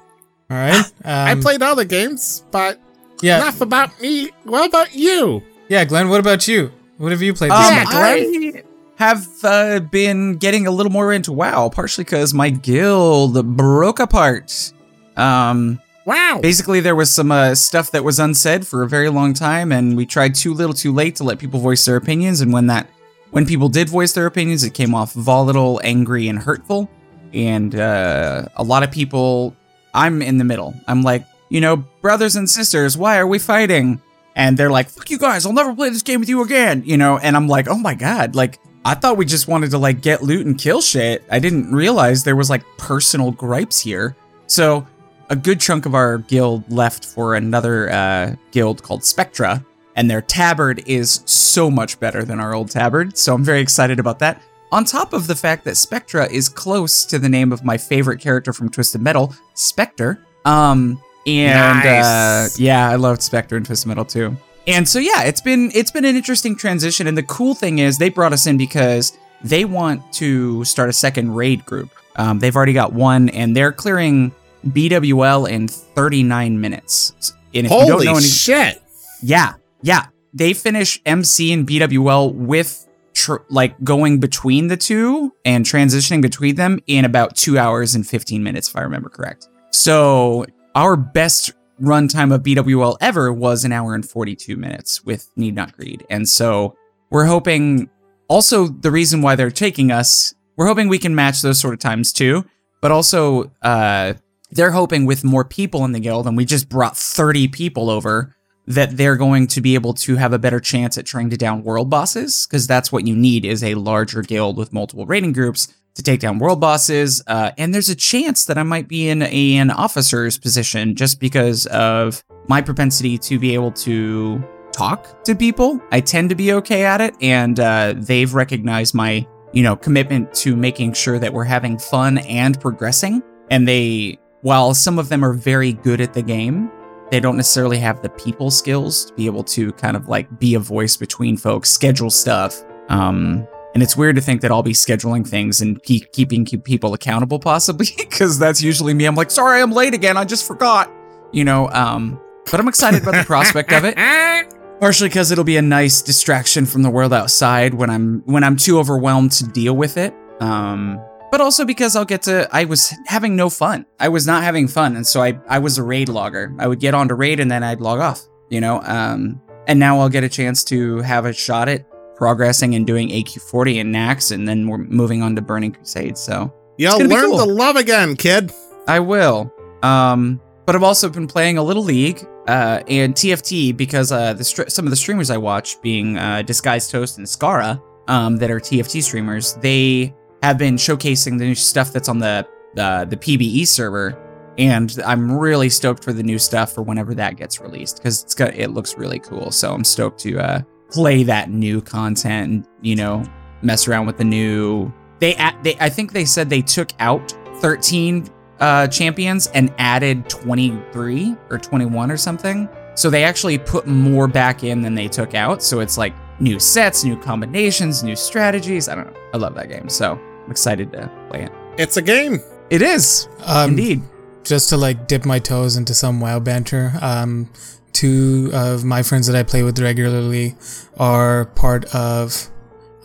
All right. Um, I played other games, but Yeah. enough about me. What about you? Yeah, Glenn, what about you? What have you played this Um, month? I have uh, been getting a little more into WoW, partially because my guild broke apart. Um, Wow. basically, there was some uh, stuff that was unsaid for a very long time, and we tried too little, too late to let people voice their opinions. And when that, when people did voice their opinions, it came off volatile, angry, and hurtful. And uh, a lot of people, I'm in the middle. I'm like, you know, brothers and sisters, why are we fighting? And they're like, fuck you guys, I'll never play this game with you again, you know? And I'm like, oh my god, like, I thought we just wanted to like get loot and kill shit. I didn't realize there was like personal gripes here. So a good chunk of our guild left for another uh, guild called Spectra, and their tabard is so much better than our old tabard. So I'm very excited about that. On top of the fact that Spectra is close to the name of my favorite character from Twisted Metal, Spectre. Um, and Nice. uh, yeah, I loved Spectre and Fist Metal too. And so yeah, it's been it's been an interesting transition. And the cool thing is they brought us in because they want to start a second raid group. Um, they've already got one, and they're clearing BWL in 39 minutes. And if you don't Holy know any, shit. yeah, yeah, they finish MC and BWL with tr- like going between the two and transitioning between them in about two hours and 15 minutes, if I remember correct. So our best runtime of BWL ever was an hour and 42 minutes with Need Not Greed. And so we're hoping also the reason why they're taking us, we're hoping we can match those sort of times too. But also, uh, they're hoping with more people in the guild, and we just brought 30 people over, that they're going to be able to have a better chance at trying to down world bosses, because that's what you need is a larger guild with multiple raiding groups to take down world bosses. Uh, and there's a chance that I might be in a, an officer's position just because of my propensity to be able to talk to people. I tend to be okay at it, and uh, they've recognized my you know commitment to making sure that we're having fun and progressing. And they, while some of them are very good at the game, they don't necessarily have the people skills to be able to kind of like be a voice between folks, schedule stuff. Um, and it's weird to think that I'll be scheduling things and keep keeping keep people accountable, possibly, because that's usually me. I'm like, sorry, I'm late again. I just forgot, you know. Um, but I'm excited about the prospect of it. Partially because it'll be a nice distraction from the world outside when I'm when I'm too overwhelmed to deal with it. Um, but also because I'll get to I was having no fun. I was not having fun, and so I I was a raid logger. I would get on to raid and then I'd log off. You know, um, and now I'll get a chance to have a shot at progressing and doing AQ40 and Naxx, and then we're moving on to Burning Crusade. So You'll learn cool. to love again, kid. I will. Um, but I've also been playing a little League uh, and TFT because uh, the str- some of the streamers I watch, being uh, Disguised Toast and Scarra, um, that are TFT streamers, they have been showcasing the new stuff that's on the uh, the PBE server, and I'm really stoked for the new stuff for whenever that gets released because it's got it looks really cool. So I'm stoked to uh, play that new content and you know mess around with the new. They a- they I think they said they took out 13 uh, champions and added 23 or 21 or something. So they actually put more back in than they took out. So it's like new sets, new combinations, new strategies. I don't know. I love that game. So I'm excited to play it. It's a game. It is. Um, Indeed. just to like dip my toes into some WoW banter. Um, two of my friends that I play with regularly are part of.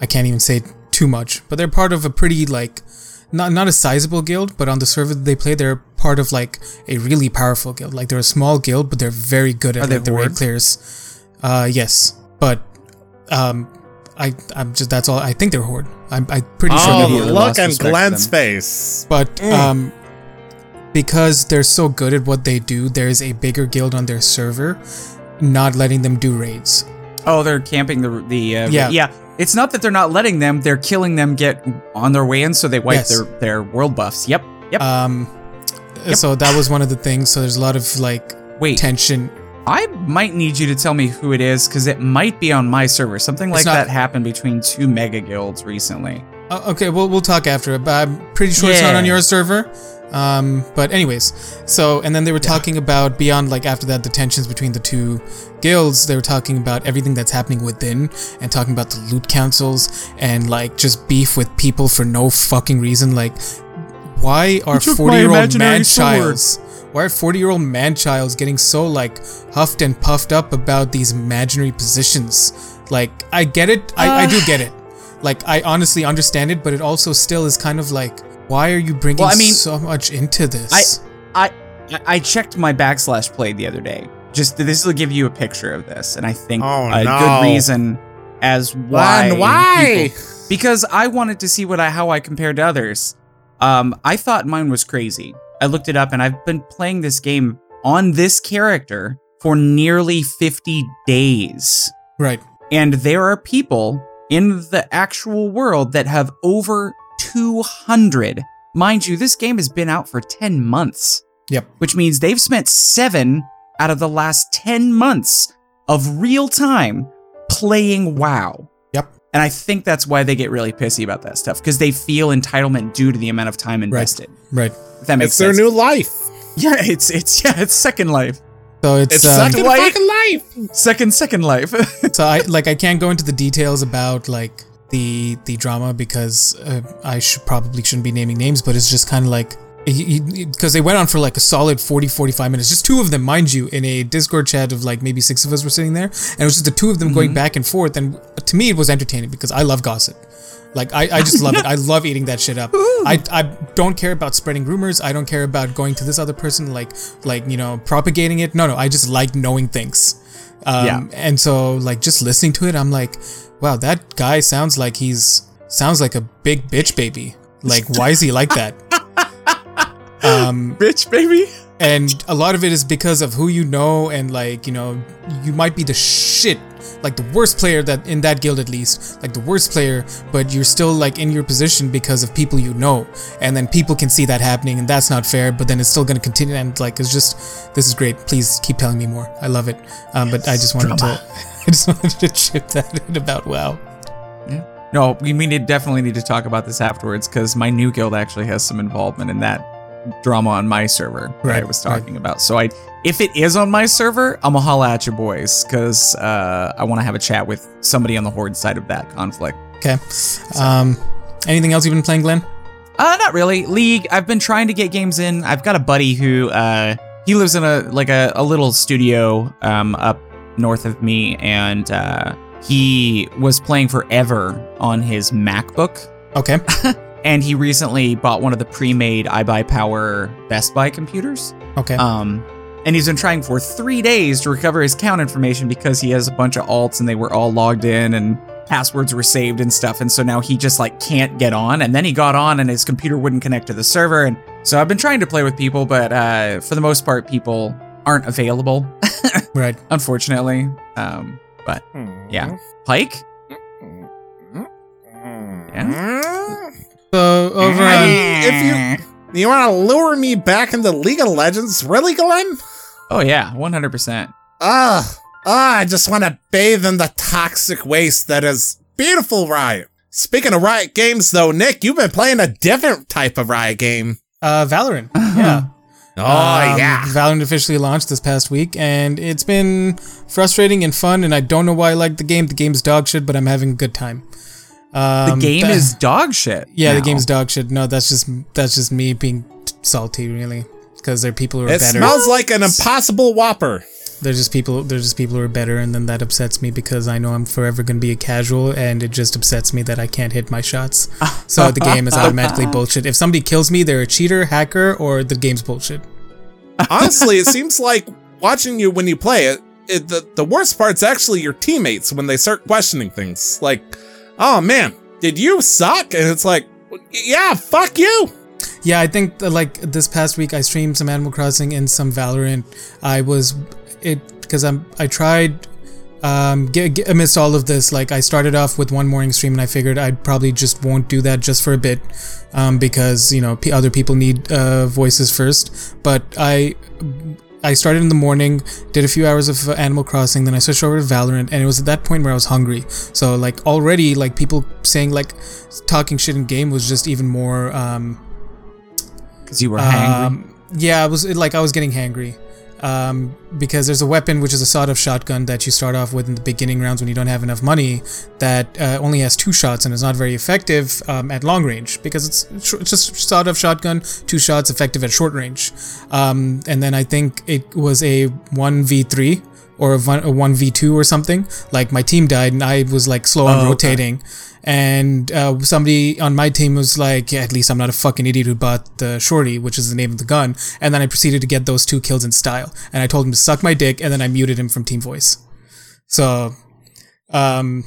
I can't even say too much, but they're part of a pretty like, not not a sizable guild, but on the server that they play, they're part of like a really powerful guild. Like they're a small guild, but they're very good at Are they like, the raid clears. Uh, yes, but um, I I'm just that's all. I think they're horde. I'm I'm pretty sure Oh, they're maybe horde. you look lost on respect Glenn's face. But Mm. um, because they're so good at what they do, there's a bigger guild on their server, not letting them do raids. Oh, they're camping the the uh, Yeah. yeah. It's not that they're not letting them; they're killing them get on their way in, so they wipe Yes. their their world buffs. Yep. Yep. Um, Yep. so that was one of the things. So there's a lot of like Wait, tension. I might need you to tell me who it is because it might be on my server. Something like not- that happened between two mega guilds recently. Uh, okay, well we'll talk after it, but I'm pretty sure it's not Yeah. on your server. Um, but anyways, so and then they were talking about beyond like after that the tensions between the two guilds. They were talking about everything that's happening within and talking about the loot councils and like just beef with people for no fucking reason. Like, why are took my forty year old imaginary man sword. childs? why are 40 year old man childs getting so like huffed and puffed up about these imaginary positions? Like, I get it. I, I do get it. Like, I honestly understand it, but it also still is kind of like, why are you bringing Well, I mean, so much into this? I I I checked my backslash play the other day. Just this will give you a picture of this, and I think Oh, a no. good reason as why. why? people- because I wanted to see what I how I compared to others. Um, I thought mine was crazy. I looked it up, and I've been playing this game on this character for nearly 50 days. right. And there are people in the actual world that have over 200. Mind you, this game has been out for 10 months, Yep. which means they've spent seven out of the last 10 months of real time playing WoW. Yep. And I think that's why they get really pissy about that stuff because they feel entitlement due to the amount of time invested. Right. If that makes sense. It's their new life. yeah, it's it's yeah, it's second life. So it's, It's um, second Life. fucking life. Second second life. so I like I can't go into the details about like the the drama because uh, I should probably shouldn't be naming names, but it's just kind of like because they went on for like a solid 40 45 minutes just two of them mind you in a discord chat of like maybe six of us were sitting there and it was just the two of them going back and forth and to me it was entertaining because i love gossip like I, I just love it. I love eating that shit up. I, I don't care about spreading rumors. I don't care about going to this other person like like you know propagating it. No no. I just like knowing things. Um, Yeah. And so like just listening to it, I'm like, wow, that guy sounds like he's sounds like a big bitch baby. Like why is he like that? Um, Bitch, baby. and a lot of it is because of who you know and like you know you might be the shit like the worst player that in that guild at least like the worst player but you're still like in your position because of people you know. And then people can see that happening and that's not fair but then it's still going to continue and like it's just this is great. Please keep telling me more. I love it. Um, but i just wanted to i just wanted to chip that in about wow. Yeah. No, we we need definitely need to talk about this afterwards because my new guild actually has some involvement in that drama on my server that I Right, was right. talking about. So I, if it is on my server, I'm gonna holla at you boys because uh, I want to have a chat with somebody on the horde side of that conflict. okay um anything else you've been playing glenn Uh, not really. League. I've been trying to get games in. I've got a buddy who uh he lives in a like a, a little studio um up north of me and uh he was playing forever on his MacBook okay and he recently bought one of the pre-made iBuyPower Best Buy computers. okay Um and he's been trying for 3 days to recover his account information because he has a bunch of alts and they were all logged in and passwords were saved and stuff and so now he just like can't get on and then he got on and his computer wouldn't connect to the server and so I've been trying to play with people but uh for the most part people aren't available right unfortunately. Um but yeah. Pike? Yeah. So over I on if you you want to lure me back into League of Legends, really, Glenn? Oh yeah, 100%. Ah, ah, I just want to bathe in the toxic waste that is beautiful Riot. Speaking of Riot games, though, Nick, you've been playing a different type of Riot game. uh valorant yeah Oh Um, yeah. Valorant officially launched this past week, and it's been frustrating and fun. And I don't know why I like the game. The game's dog shit, but I'm having a good time. The Um, game th- is dog shit. yeah, the now. game's dog shit. No, that's just that's just me being salty, really, because there are people who are It better. smells like an impossible Whopper. There's just people. There's just people who are better, and then that upsets me because I know I'm forever gonna be a casual, and it just upsets me that I can't hit my shots. so the game is automatically bullshit. If somebody kills me, they're a cheater, hacker, or the game's bullshit. Honestly, it seems like watching you when you play it, it the, the worst part's actually your teammates when they start questioning things. Like, oh man, did you suck? And it's like, yeah, fuck you. Yeah, I think that, like this past week I streamed some Animal Crossing and some Valorant. I was it because I'm I tried um get, get, amidst all of this like I started off with one morning stream and I figured I'd probably just won't do that just for a bit um because you know p- other people need uh voices first but I I started in the morning, did a few hours of uh, Animal Crossing, then I switched over to Valorant, and it was at that point where I was hungry. So like already, like people saying like talking shit in game was just even more um, Because you were hangry. um, yeah, I was like I was getting hangry. Um, because there's a weapon which is a sawed-off shotgun that you start off with in the beginning rounds when you don't have enough money that uh, only has two shots and is not very effective um, at long range because it's, it's just sawed-off shotgun, two shots effective at short range. Um, and then I think it was a one v three or a one v two or something. Like my team died and I was like slow on Oh, okay. rotating. And uh, somebody on my team was like, yeah, at least I'm not a fucking idiot who bought the shorty, which is the name of the gun. And then I proceeded to get those two kills in style. And I told him to suck my dick, and then I muted him from Team Voice. So, um,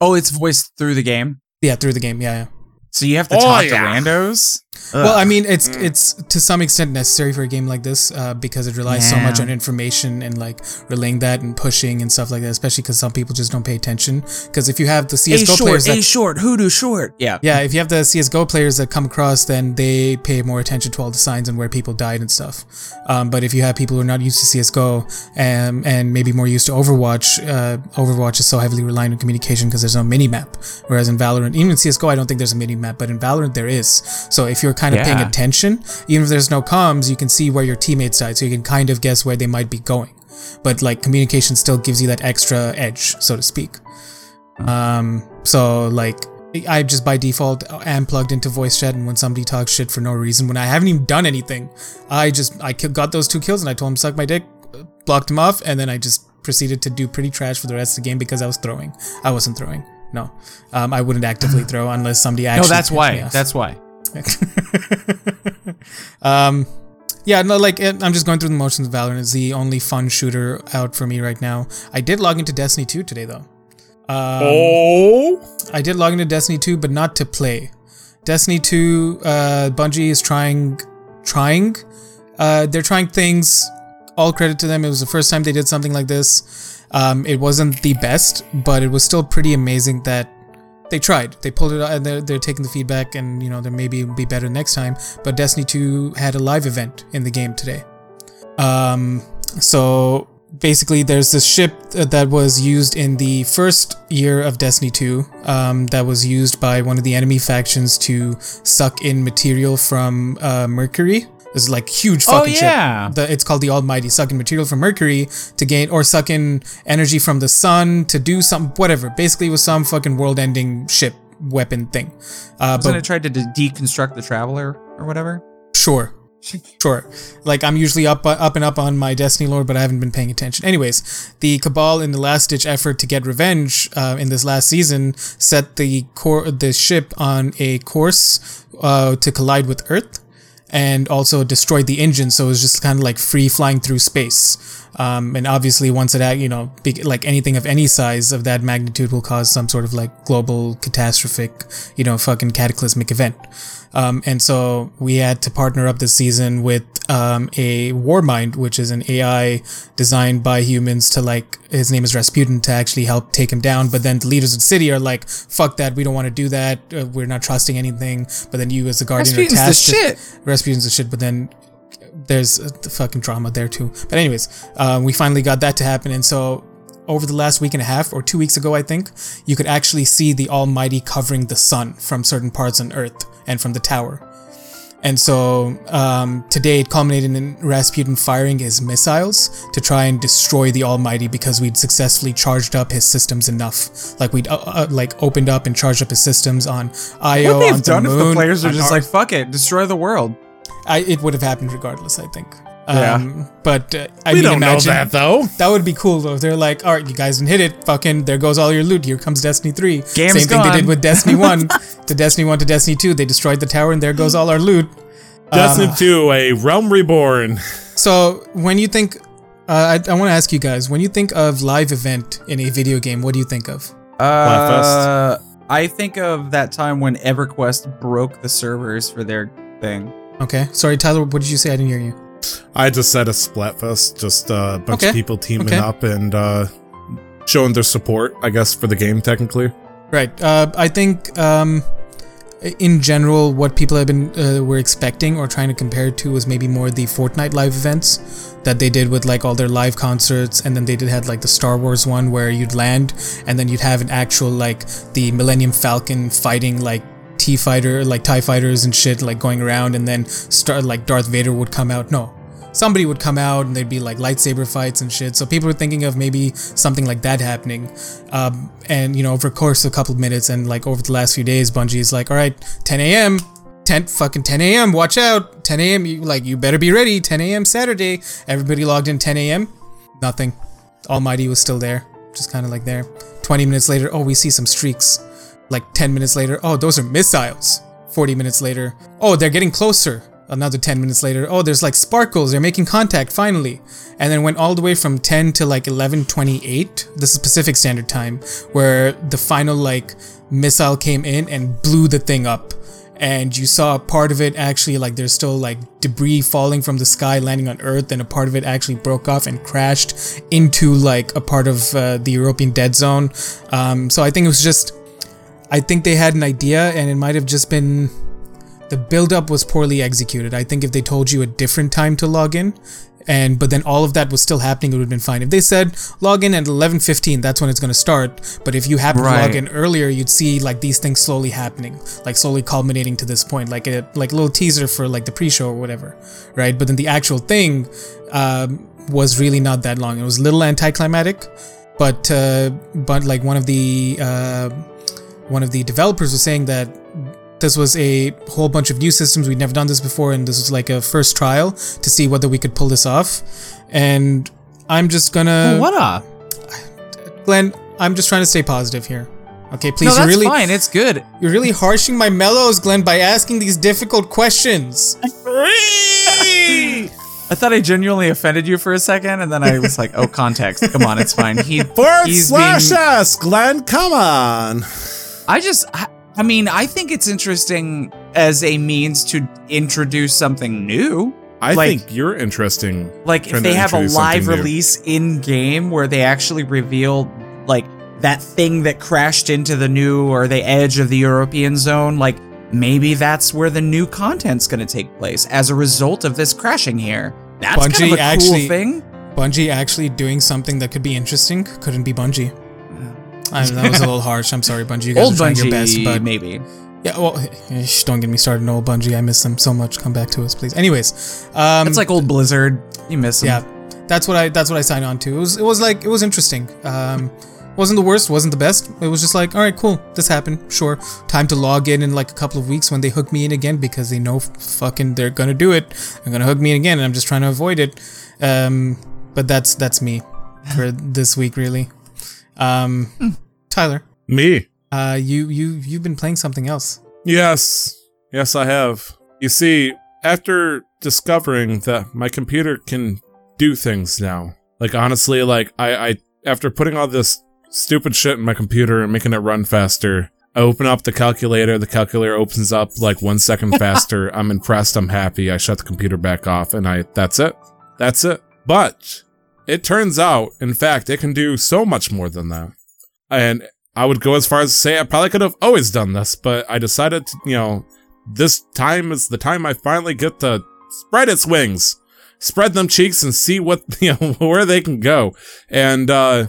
Oh, it's voiced through the game. yeah, through the game, yeah. yeah. So you have to Oh, talk yeah. to randos. Well, I mean, it's Mm. it's to some extent necessary for a game like this uh, because it relies so much on information and like relaying that and pushing and stuff like that. Especially because some people just don't pay attention. Because if you have the a CS:GO short, players that a short, hoodoo short. Yeah. Yeah, if you have the CS:GO players that come across, then they pay more attention to all the signs and where people died and stuff. Um, but if you have people who are not used to CS:GO and and maybe more used to Overwatch, uh, Overwatch is so heavily reliant on communication because there's no mini map. Whereas in Valorant, even in CS:GO, I don't think there's a mini map, but in Valorant there is. So if you're kind of paying attention, even if there's no comms, you can see where your teammates died, so you can kind of guess where they might be going. But like communication still gives you that extra edge, so to speak. Um, so like I just by default am plugged into voice chat, and when somebody talks shit for no reason, when I haven't even done anything, I just I got those two kills and I told him suck my dick, blocked him off, and then I just proceeded to do pretty trash for the rest of the game because I was throwing. I wasn't throwing. No, um, I wouldn't actively throw unless somebody No, actually. that's pissed me why. That's why. um, yeah, no, like I'm just going through the motions of Valorant. It's the only fun shooter out for me right now. I did log into Destiny 2 today though. Um, oh, I did log into Destiny 2, but not to play. Destiny 2, uh, Bungie is trying, trying. Uh, they're trying things. All credit to them. It was the first time they did something like this. Um, it wasn't the best, but it was still pretty amazing that they tried. They pulled it out, and they're, they're taking the feedback, and you know, there maybe be better next time. But Destiny 2 had a live event in the game today. Um, so basically, there's this ship that was used in the first year of Destiny 2 um, that was used by one of the enemy factions to suck in material from uh, Mercury. This is like huge Oh, fucking yeah. ship. The, it's called the Almighty. Suck in material from Mercury to gain or suck in energy from the sun to do some whatever. Basically, it was some fucking world-ending ship weapon thing. Uh, Wasn't but it tried to de- deconstruct the traveler or whatever? Sure. Sure. Like I'm usually up up and up on my Destiny lore, but I haven't been paying attention. Anyways, the Cabal, in the last ditch effort to get revenge uh, in this last season, set the core the ship on a course uh, to collide with Earth, and also destroyed the engine. So it was just kind of like free flying through space. Um, and obviously, once it, you know, like anything of any size of that magnitude will cause some sort of like global catastrophic, you know, fucking cataclysmic event. Um, and so we had to partner up this season with um, a Warmind, which is an AI designed by humans to like his name is Rasputin to actually help take him down. But then the leaders of the city are like, "Fuck that! We don't want to do that. Uh, we're not trusting anything." But then you, as the guardian, are Rasputin's the tasked to- Rasputin's the shit. But then there's uh, the fucking drama there too. But anyways, um, we finally got that to happen, and so over the last week and a half or two weeks ago, I think you could actually see the Almighty covering the sun from certain parts on Earth and from the tower. And so um, today it culminated in Rasputin firing his missiles to try and destroy the Almighty because we'd successfully charged up his systems enough. Like we'd uh, uh, like opened up and charged up his systems on Io, What they've on the done if the players are just Ar- like, fuck it, destroy the world. I, it would have happened regardless, I think. Yeah. Um, but uh, I we mean, don't imagine know that though. that would be cool though. They're like, all right, you guys didn't hit it. Fucking, there goes all your loot. Here comes Destiny 3. Game's Same thing they did with Destiny 1 to Destiny 1 to Destiny 2. They destroyed the tower and there goes all our loot. Destiny 2, a realm reborn. So when you think, uh, I, I want to ask you guys, when you think of live event in a video game, what do you think of? Uh, I think of that time when EverQuest broke the servers for their thing. Okay. Sorry, Tyler, what did you say? I didn't hear you. I just said a Splatfest, just uh, a bunch Okay. of people teaming Okay. up and uh, showing their support, I guess, for the game technically. Right. Uh, I think um, in general, what people have been uh, were expecting or trying to compare it to was maybe more the Fortnite live events that they did with like all their live concerts, and then they did had like the Star Wars one where you'd land and then you'd have an actual like the Millennium Falcon fighting like. T fighter like Tie fighters and shit like going around and then start like Darth Vader would come out. No, somebody would come out and there'd be like lightsaber fights and shit. So people were thinking of maybe something like that happening. Um, and you know, over the course of a couple of minutes and like over the last few days, Bungie is like, all right, 10 a.m. 10 fucking 10 a.m. Watch out, 10 a.m. You like you better be ready. 10 a.m. Saturday. Everybody logged in 10 a.m. Nothing. Almighty was still there, just kind of like there. 20 minutes later, oh, we see some streaks. Like 10 minutes later, oh, those are missiles. 40 minutes later, oh, they're getting closer. Another 10 minutes later, oh, there's like sparkles, they're making contact finally. And then went all the way from 10 to like 11:28. This is Pacific Standard Time, where the final like missile came in and blew the thing up and you saw a part of it actually like there's still like debris falling from the sky landing on earth and a part of it actually broke off and crashed into like a part of uh, the european dead zone um, so i think it was just i think they had an idea and it might have just been the build up was poorly executed. I think if they told you a different time to log in and but then all of that was still happening it would have been fine. If they said log in at 11.15 that's when it's going to start. But if you happen to log in earlier you'd see like these things slowly happening like slowly culminating to this point like a like a little teaser for like the pre-show or whatever right? But then the actual thing um, was really not that long. It was a little anticlimactic but uh, but like one of the uh, one of the developers was saying that this was a whole bunch of new systems we'd never done this before and this was like a first trial to see whether we could pull this off and i'm just gonna what a glenn i'm just trying to stay positive here okay please no, you're that's really fine. It's good. you're really harshing my mellows glenn by asking these difficult questions I thought I genuinely offended you for a second, and then I was like, "Oh, context. Come on, it's fine." He Forward he's slash being- us, Glenn. Come on. I just, I, I mean, I think it's interesting as a means to introduce something new. I Like- think you're interesting. Like if they have a live something new. release in game where they actually reveal like that thing that crashed into the new or the edge of the European zone, like maybe that's where the new content's going to take place as a result of this crashing here. That's kind of a actually- cool thing. bungie actually doing something that could be interesting couldn't be bungie I, that was a little harsh. I'm sorry bungie. You guys Old are trying Bungie, your best but maybe. yeah well shh, don't get me started on old bungie. I miss them so much. Come back to us please. Anyways um It's like old Blizzard. You miss them. yeah that's what i that's what i signed on to. It was it was like it was interesting. Um wasn't the worst wasn't the best. It was just like all right cool this happened sure. Time to log in in like a couple of weeks when they hook me in again because they know f- fucking they're gonna do it. They're gonna hook me in again and i'm just trying to avoid it. Um but that's that's me for this week really um tyler Me. uh you you you've been playing something else Yes. Yes, I have. You see, after discovering that my computer can do things now, like honestly, like I, I after putting all this stupid shit in my computer and making it run faster, I open up the calculator, the calculator opens up like one second faster. I'm impressed, I'm happy. I shut the computer back off and I that's it. That's it. But it turns out, in fact, it can do so much more than that. And I would go as far as to say I probably could have always done this, but I decided to, you know, this time is the time I finally get to spread its wings, spread them cheeks and see what, you know, where they can go. And, uh,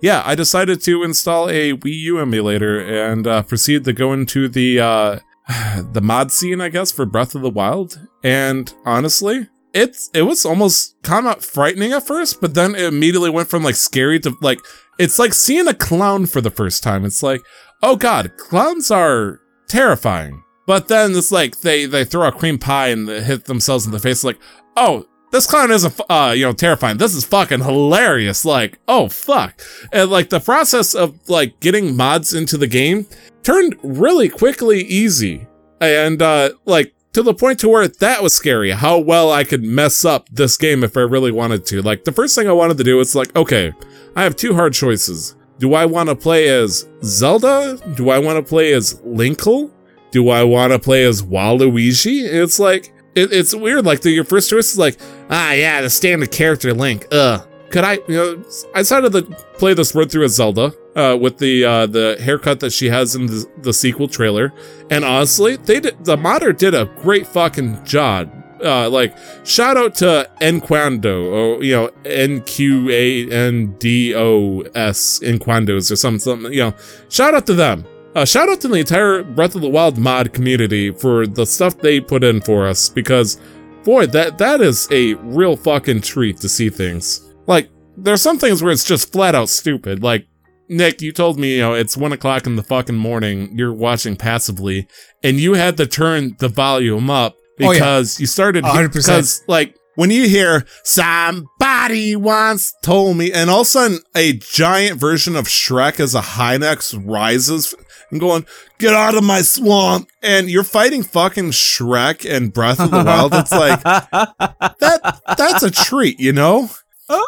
yeah, I decided to install a Wii U emulator and, uh, proceed to go into the, uh, the mod scene, I guess, for Breath of the Wild. And honestly, it's, it was almost kind of frightening at first, but then it immediately went from like scary to like, it's like seeing a clown for the first time. It's like, oh god, clowns are terrifying. But then it's like they they throw a cream pie and hit themselves in the face. Like, oh, this clown isn't fu- uh you know terrifying. This is fucking hilarious. Like, oh fuck, and like the process of like getting mods into the game turned really quickly easy, and uh like to the point to where that was scary. How well I could mess up this game if I really wanted to. Like the first thing I wanted to do was like, okay, I have two hard choices. Do I want to play as Zelda? Do I want to play as Linkle? Do I want to play as Waluigi? It's like it, it's weird. Like the, your first choice is like, ah, yeah, the standard character Link. Ugh. Could I? You know, I decided to play this run through as Zelda, uh, with the uh, the haircut that she has in the, the sequel trailer. And honestly, they did, the modder did a great fucking job. Uh, like shout out to Enquando or you know N Q A N D O S Enquandos or something, something. You know, shout out to them. Uh, shout out to the entire Breath of the Wild mod community for the stuff they put in for us because boy, that that is a real fucking treat to see things. Like, there's some things where it's just flat out stupid. Like, Nick, you told me, you know, it's one o'clock in the fucking morning, you're watching passively, and you had to turn the volume up Oh, yeah. because you started, 100%. because, like, when you hear somebody once told me, and all of a sudden a giant version of Shrek as a Hinox rises and going, get out of my swamp. And you're fighting fucking Shrek and Breath of the Wild. It's like, that, that's a treat, you know?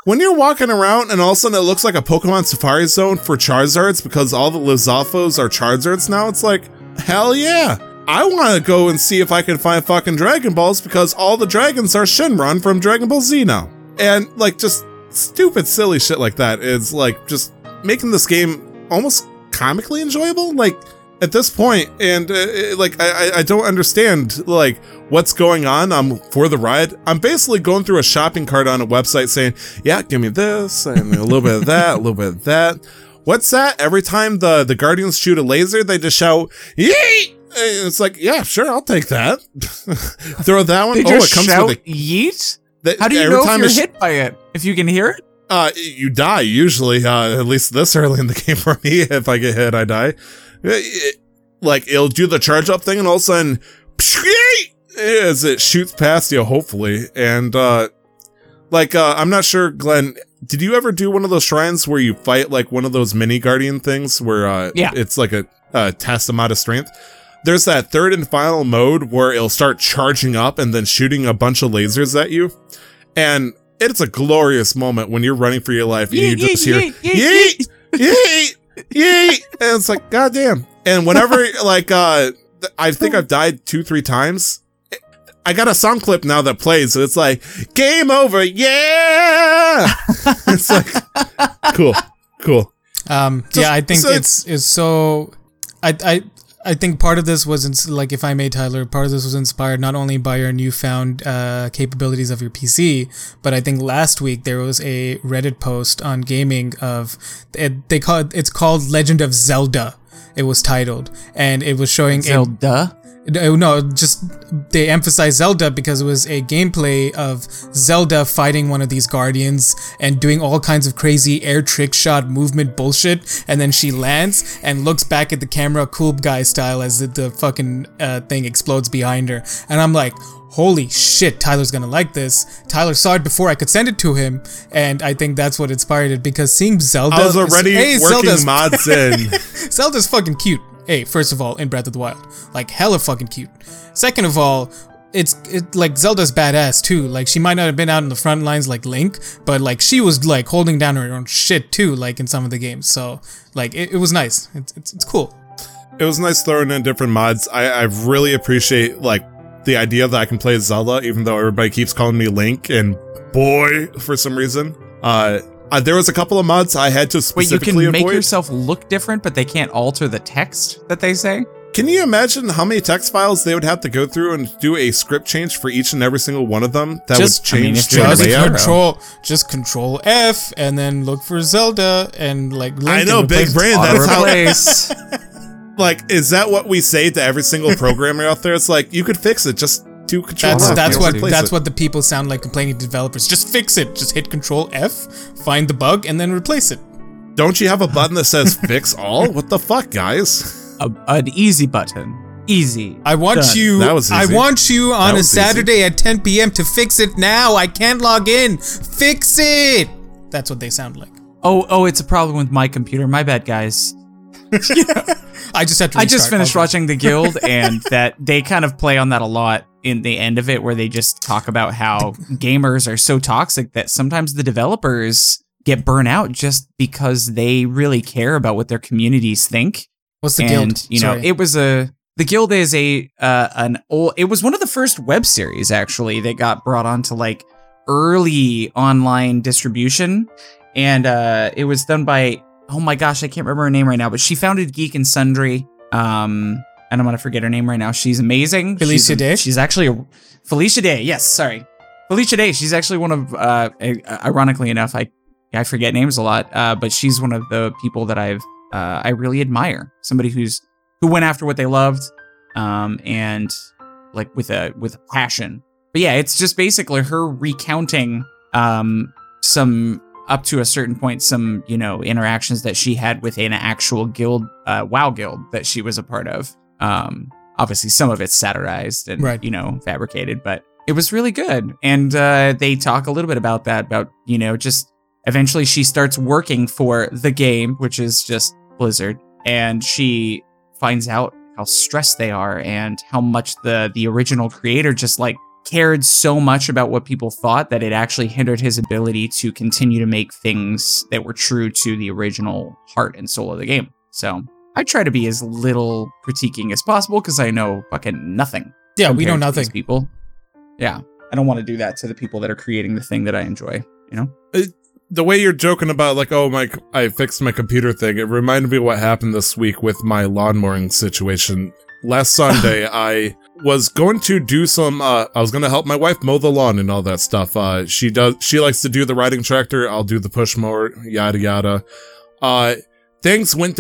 When you're walking around and all of a sudden it looks like a Pokemon Safari Zone for Charizards because all the Lizalfos are Charizards now, it's like, hell yeah. I want to go and see if I can find fucking Dragon Balls because all the dragons are Shenron from Dragon Ball Z now. And like just stupid, silly shit like that is like just making this game almost comically enjoyable. Like at this point, and uh, like I, I- don't understand like what's going on. I'm for the ride. I'm basically going through a shopping cart on a website saying, "Yeah, give me this and a little bit of that, a little bit of that." What's that? Every time the the Guardians shoot a laser, they just shout, "Yeet!" And it's like, yeah, sure, I'll take that. Throw that one. They oh, it comes shout with a. yeet? the- How do you every know if you're sh- hit by it? If you can hear it? uh, you die usually. Uh, at least this early in the game for me. If I get hit, I die. It- like it'll do the charge up thing, and all of a sudden, as it shoots past you, hopefully, and uh, like uh, I'm not sure, Glenn. Did you ever do one of those shrines where you fight like one of those mini guardian things where uh, Yeah. it's like a, a test amount of strength? There's that third and final mode where it'll start charging up and then shooting a bunch of lasers at you. And it's a glorious moment when you're running for your life and you Yeet, just yeet, hear yeet, yeet, yeet, yeet, and it's like goddamn. And whenever like uh, I think I've died two three times. I got a song clip now that plays, so it's like game over, yeah. it's like cool, cool. Um, So- yeah, I think so it's it's so. I I I think part of this was ins- like if I may, Tyler. Part of this was inspired not only by your newfound uh, capabilities of your PC, but I think last week there was a Reddit post on gaming of it, they call it, it's called Legend of Zelda. It was titled, and it was showing Zelda? no, no, just they emphasized Zelda because it was a gameplay of Zelda fighting one of these guardians and doing all kinds of crazy air trick shot movement bullshit, and then she lands and looks back at the camera, cool guy style, as the, the fucking uh, thing explodes behind her, and I'm like. Holy shit, Tyler's gonna like this. Tyler saw it before I could send it to him, and I think that's what inspired it because seeing Zelda. I was already Hey, working Zelda's mods in. Zelda's fucking cute. Hey, first of all, in Breath of the Wild, like hella fucking cute. Second of all, it's it like Zelda's badass too. Like she might not have been out in the front lines like Link, but like she was like holding down her own shit too, like in some of the games. So like it, it was nice. It's, it's it's cool. it was nice throwing in different mods. I, I really appreciate like the idea that I can play Zelda, even though everybody keeps calling me Link and boy for some reason. Uh, uh there was a couple of mods I had to specifically Wait, you can make avoid. yourself look different, but they can't alter the text that they say? Can you imagine how many text files they would have to go through and do a script change for each and every single one of them that Just- would I mean, change the you're Just layout? control, just control F, and then look for Zelda, and like Link I know, big brain. That's how. Replace. Like, is that what we say to every single programmer out there? It's like you could fix it. Just do control. That's F, that's what that's it. what the people sound like complaining to developers. Just fix it. Just hit Control F, find the bug, and then replace it. Don't you have a button that says fix all? What the fuck, guys? a, an easy button. Easy. I want Done. you. That was easy. I want you on a was easy. Saturday at 10 p.m. to fix it now. I can't log in. Fix it. That's what they sound like. Oh, oh, it's a problem with my computer. My bad, guys. I just had to. I just finished All good. watching The Guild, and that they kind of play on that a lot in the end of it, where they just talk about how gamers are so toxic that sometimes the developers get burnt out just because they really care about what their communities think. What's the and guild? you know, Sorry. it was a The Guild is a uh, an old. It was one of the first web series actually that got brought onto like early online distribution, and uh, it was done by oh my gosh, I can't remember her name right now, but she founded Geek and Sundry. Um, and don't want to forget her name right now. She's amazing. Felicia she's Day? She's actually a Felicia Day. Yes, sorry, Felicia Day. She's actually one of, uh, ironically enough, I I forget names a lot, uh, but she's one of the people that I've uh, I really admire. Somebody who's who went after what they loved, um, and like with a with a passion. but yeah, it's just basically her recounting um, some up to a certain point, some you know interactions that she had with an actual guild, uh, WoW guild that she was a part of. Um, obviously, some of it's satirized and Right. you know fabricated, but it was really good. And uh, they talk a little bit about that, about you know just eventually she starts working for the game, which is just Blizzard, and she finds out how stressed they are and how much the the original creator just like cared so much about what people thought that it actually hindered his ability to continue to make things that were true to the original heart and soul of the game. So I try to be as little critiquing as possible because I know fucking nothing. Yeah, we know nothing. these people. Yeah, I don't want to do that to the people that are creating the thing that I enjoy. You know. the way you're joking about like oh my i fixed my computer thing it reminded me of what happened this week with my lawn mowing situation last sunday i was going to do some uh i was going to help my wife mow the lawn and all that stuff uh she does she likes to do the riding tractor i'll do the push mower yada yada uh things went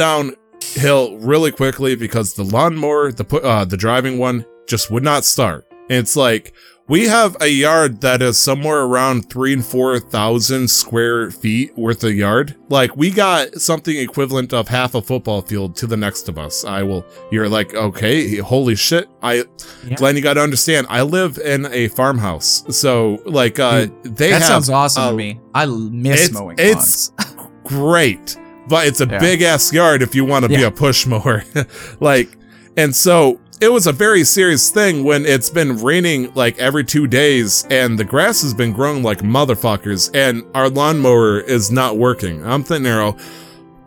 downhill really quickly because the lawnmower the uh the driving one just would not start it's like we have a yard that is somewhere around three and four thousand square feet worth of yard. Like we got something equivalent of half a football field to the next of us. I will. You're like, okay, holy shit. I, Yeah. Glenn, you got to understand. I live in a farmhouse, so like, uh, they that have sounds awesome a- to me. I miss it's- mowing it's- great, but it's a Yeah. big ass yard if you want to be a push mower. like, and so it was a very serious thing when it's been raining like every two days and the grass has been growing like motherfuckers and our lawnmower is not working. I'm thinking, oh,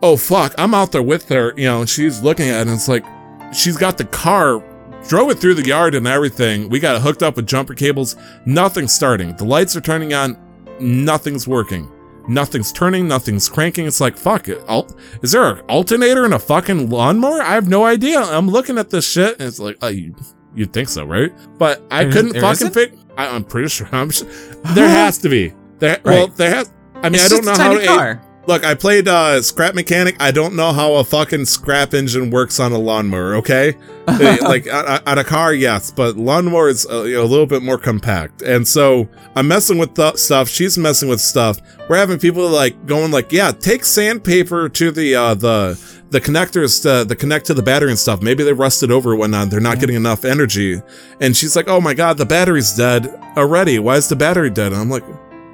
oh fuck, I'm out there with her. You know, and she's looking at it and it's like, she's got the car, drove it through the yard and everything. We got it hooked up with jumper cables. Nothing's starting. The lights are turning on. Nothing's working. Nothing's turning, nothing's cranking. It's like, fuck it. Al- is there an alternator in a fucking lawnmower? I have no idea. I'm looking at this shit and it's like, oh, you, you'd think so, right? But I There- couldn't there fucking figure. I'm pretty sure. I'm sure. There has to be. There, Well, there has. I mean, It's I don't know how to. car. Look, I played uh, Scrap Mechanic. I don't know how a fucking scrap engine works on a lawnmower. Okay, like on, on a car, yes, but lawnmower is a, a little bit more compact. And so I'm messing with the stuff. She's messing with stuff. We're having people like going like, yeah, take sandpaper to the uh, the the connectors to the connect to the battery and stuff. Maybe they rusted over and whatnot. They're not getting enough energy. And she's like, oh my god, the battery's dead already. Why is the battery dead? And I'm like.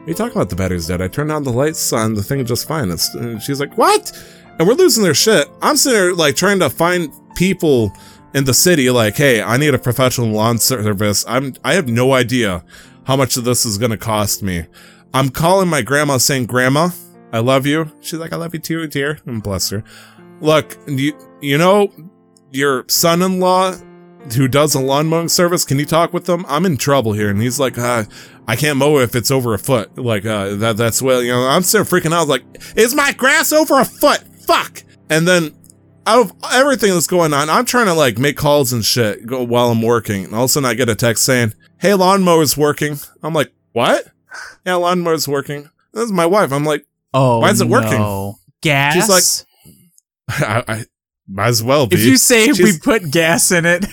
Are you talking about? The battery's dead. I turned on the lights on the thing just fine. It's, and she's like, what? And we're losing their shit. I'm sitting there like trying to find people in the city like, hey, I need a professional lawn service. I'm I have no idea how much of this is gonna cost me. I'm calling my grandma saying, Grandma, I love you. She's like, I love you too, dear. And bless her. Look, you you know, your son-in-law who does a lawn mowing service, can you talk with them? I'm in trouble here. And he's like, uh, I can't mow if it's over a foot. Like, uh, that, that's well, you know, I'm still freaking out. Like, is my grass over a foot? Fuck. And then out of everything that's going on, I'm trying to like make calls and shit go while I'm working. And all of a sudden I get a text saying, Hey, lawnmower's working. I'm like, what? Yeah, lawnmower's working. This is my wife. I'm like, Oh, Why is it working? no. Gas. She's like- I, I might as well be. if you say we put gas in it.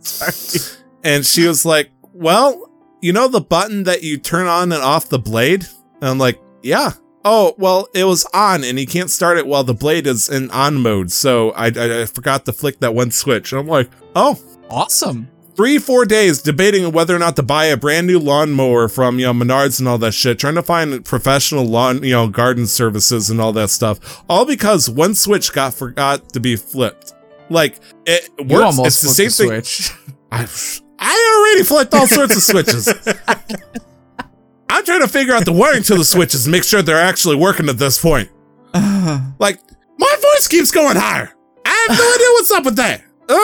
Sorry. And she was like, Well, you know the button that you turn on and off the blade? And I'm like, Yeah. Oh, well, it was on and you can't start it while the blade is in on mode. So I, I, I forgot to flick that one switch. And I'm like, Oh, Awesome. Three, four days debating whether or not to buy a brand new lawnmower from, you know, Menards and all that shit, trying to find professional lawn, you know, garden services and all that stuff. All because one switch got forgot to be flipped. Like, it works. You almost it's the same flipped thing. switch. I, I already flipped all sorts of switches. I'm trying to figure out the wiring to the switches and make sure they're actually working at this point. Uh-huh. Like, my voice keeps going higher. I have no idea what's up with that. Uh,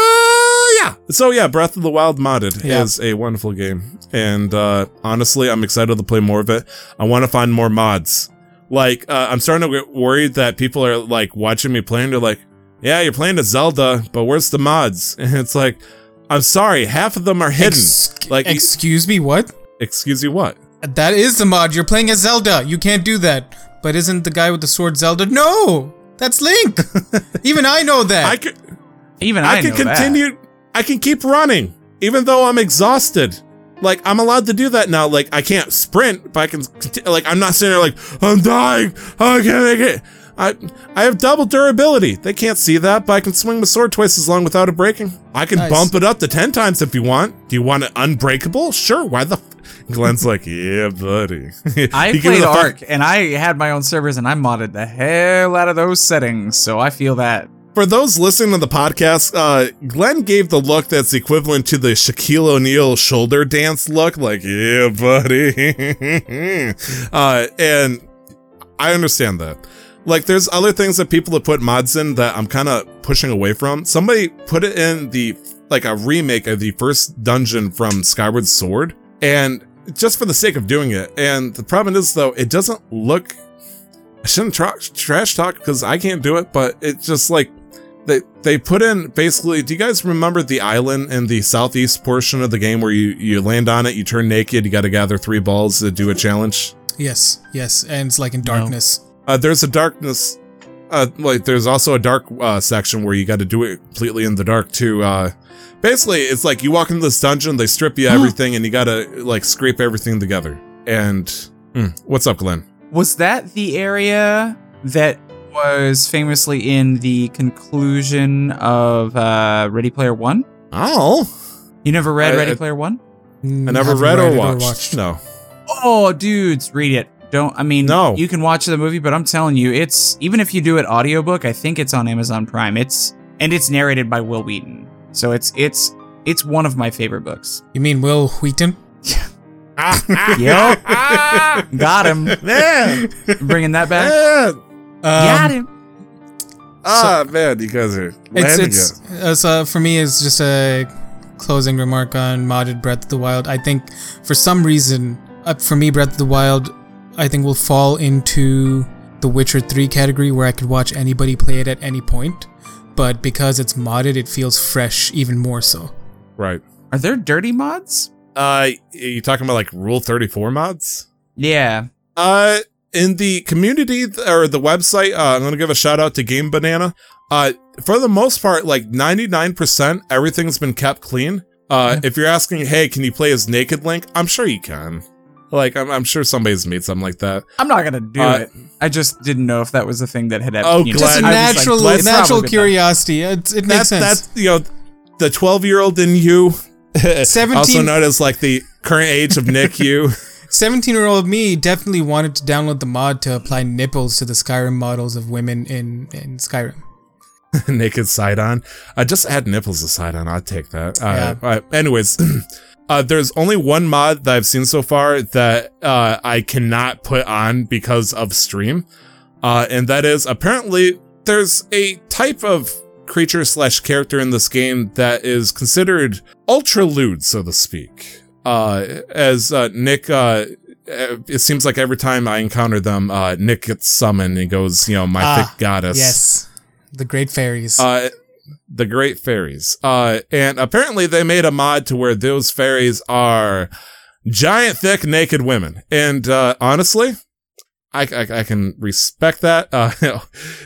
yeah. So yeah, Breath of the Wild modded Yeah. is a wonderful game, and uh, honestly, I'm excited to play more of it. I want to find more mods. Like, uh, I'm starting to get worried that people are like watching me playing. They're like, "Yeah, you're playing a Zelda, but where's the mods?" And it's like, I'm sorry, half of them are hidden. Ex- like, excuse me, what? excuse you, what? That is the mod. You're playing as Zelda. You can't do that. But isn't the guy with the sword Zelda? No, that's Link. Even I know that. I could. Even I, I, can know that. continue. I can keep running, even though I'm exhausted. like I'm allowed to do that now. Like I can't sprint, but I can. Like I'm not sitting there like I'm dying. I can't make it. I I have double durability. They can't see that, but I can swing my sword twice as long without it breaking. I can Nice. bump it up to ten times if you want. Do you want it unbreakable? Sure. Why the? F-? Glenn's like, yeah, buddy. I He gives played it fuck- Ark and I had my own servers and I modded the hell out of those settings, so I feel that. For those listening to the podcast, uh, Glenn gave the look that's equivalent to the Shaquille O'Neal shoulder dance look, like, yeah, buddy. uh, and I understand that. Like, there's other things that people have put mods in that I'm kind of pushing away from. Somebody put it in the, like, a remake of the first dungeon from Skyward Sword, and just for the sake of doing it. And the problem is, though, it doesn't look. I shouldn't tra- trash talk because I can't do it, but it's just like they they put in basically do you guys remember the island in the southeast portion of the game where you you land on it you turn naked you got to gather three balls to do a challenge? Yes, yes, and it's like in darkness. uh, there's a darkness uh like there's also a dark uh section where you got to do it completely in the dark too uh basically it's like you walk into this dungeon they strip you everything and you gotta like scrape everything together. And mm, what's up glenn? Was that the area that was famously in the conclusion of uh, Ready Player One? oh You never read I- Ready I- Player One? i never Haven't read or it watched no Oh, dudes, read it. Don't I mean No. you can watch the movie, but I'm telling you, it's even if you do it audiobook, I think it's on Amazon Prime. It's and it's narrated by Wil Wheaton. So it's it's it's one of my favorite books. You mean Wil Wheaton? Yeah. Yep. Got him. man Bringing that back. man Um, Got him. Ah, man, you guys are It's it's it. uh, so for me it's just a closing remark on modded Breath of the Wild. I think for some reason, uh, for me, Breath of the Wild, I think will fall into the Witcher 3 category where I could watch anybody play it at any point. But because it's modded, it feels fresh even more so. Right. Are there dirty mods? Uh, you talking about like Rule 34 mods? Yeah. Uh, in the community or the website, uh, I'm going to give a shout out to Game Banana. Uh, for the most part, like 99%, everything's been kept clean. Uh, if you're asking, hey, can you play as Naked Link? I'm sure you can. Like, I'm, I'm sure somebody's made something like that. I'm not gonna do Uh, it. I just didn't know if that was a thing that had happened. Oh, you know, glad- Just a I I was like, natural, let's natural probably get curiosity. It, it makes That's, sense. that's, you know, the 12 year old in you, 17 also known as like the current age of Nick you. 17 year old me definitely wanted to download the mod to apply nipples to the Skyrim models of women in, in Skyrim. naked side on. Uh, just add nipples to side on. I'd take that. Uh, Yeah. uh, anyways, uh, there's only one mod that I've seen so far that uh, I cannot put on because of stream, uh, and that is apparently there's a type of creature slash character in this game that is considered ultra lewd, so to speak. Uh, as uh, Nick. Uh, it seems like every time I encounter them, uh, Nick gets summoned and goes, you know, my Ah, thick goddess. Yes. The Great Fairies. Uh, the Great Fairies. Uh, and apparently they made a mod to where those fairies are giant, thick, naked women. And uh, honestly, I, I, I can respect that. Uh,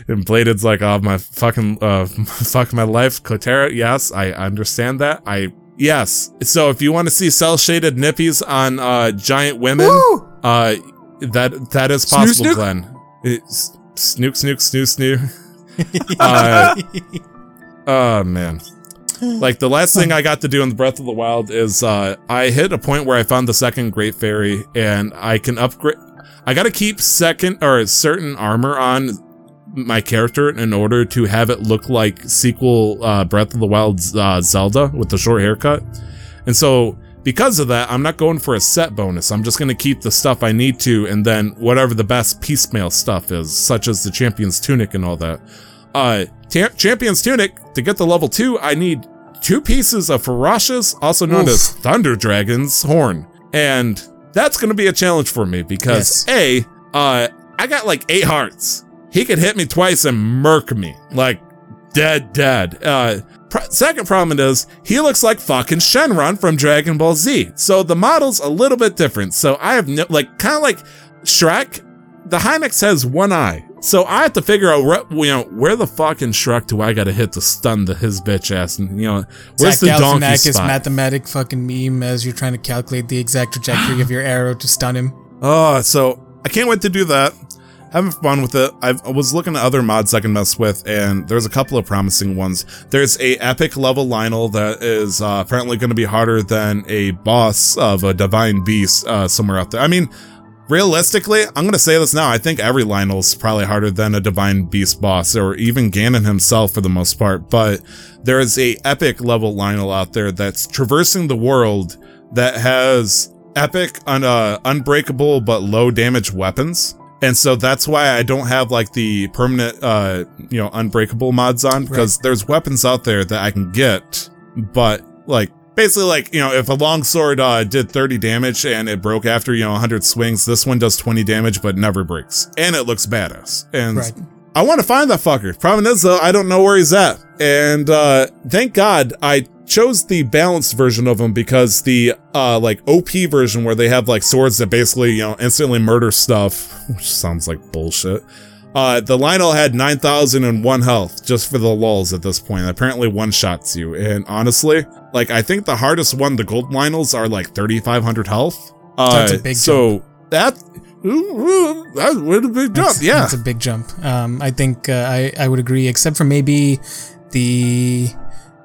and Bladed's like, oh, my fucking, uh, fuck my life. Cotera, yes, I understand that. I, yes. So if you want to see cell shaded nippies on, uh, giant women, uh, that, that is Snoo possible, snook? Glenn. It's, snook, snook, snoo, snoo. uh, Oh man. Like the last thing I got to do in the Breath of the Wild is uh I hit a point where I found the second Great Fairy and I can upgrade I got to keep second or certain armor on my character in order to have it look like sequel uh Breath of the Wild's uh, Zelda with the short haircut. And so because of that, I'm not going for a set bonus. I'm just going to keep the stuff I need to and then whatever the best piecemeal stuff is, such as the Champion's Tunic and all that. Uh, ta- Champion's Tunic, to get the level 2, I need two pieces of Farosh's, also known Oof. as Thunder Dragon's horn. And that's going to be a challenge for me because A, uh, I got like eight hearts. He could hit me twice and murk me. Like, dead, dead. Uh, pr- second problem is, he looks like fucking Shenron from Dragon Ball Z. So the model's a little bit different. So I have no, like, kind of like Shrek, the Hinox has one eye. So I have to figure out, where, you know, where the fucking Shrek do I got to hit to stun the his bitch ass, and you know, where's Zach the donkey spot? mathematic fucking meme as you're trying to calculate the exact trajectory of your arrow to stun him. Oh, so I can't wait to do that. Having fun with it. I've, I was looking at other mods I can mess with, and there's a couple of promising ones. There's a epic level Lynel that is uh, apparently going to be harder than a boss of a divine beast uh, somewhere out there. I mean, realistically, I'm going to say this now. I think every Lynel's probably harder than a divine beast boss, or even Ganon himself for the most part. But there is a epic level Lynel out there that's traversing the world that has epic, uh, unbreakable but low damage weapons. And so that's why I don't have like the permanent, uh, you know, unbreakable mods on because there's weapons out there that I can get, but like basically like, you know, if a longsword, uh, did 30 damage and it broke after, you know, 100 swings, this one does 20 damage but never breaks. And it looks badass. And Right. I want to find that fucker. Problem is though, I don't know where he's at. And uh thank God I chose the balanced version of them because the uh like OP version where they have like swords that basically, you know, instantly murder stuff, which sounds like bullshit. Uh the Lynel had 9001 health just for the lulls at this point. Apparently one shots you. And honestly, like I think the hardest one, the gold Lynels are like 3500 health. Uh That's a big so that that's a big jump. That's, Yeah. that's a big jump. Um, I think uh, I I would agree, except for maybe the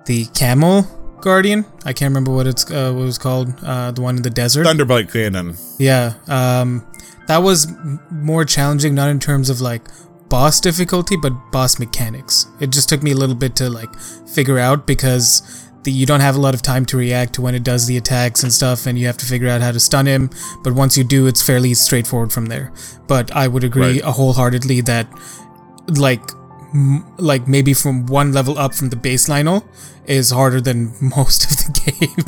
the camel guardian. I can't remember what it's uh, what it was called. Uh, the one in the desert. Thunderblight Ganon. Yeah. Um, that was m- more challenging, not in terms of like boss difficulty, but boss mechanics. It just took me a little bit to like figure out because the, you don't have a lot of time to react to when it does the attacks and stuff, and you have to figure out how to stun him. But once you do, it's fairly straightforward from there. But I would agree Right. wholeheartedly that like like maybe from one level up from the base Lynel is harder than most of the game.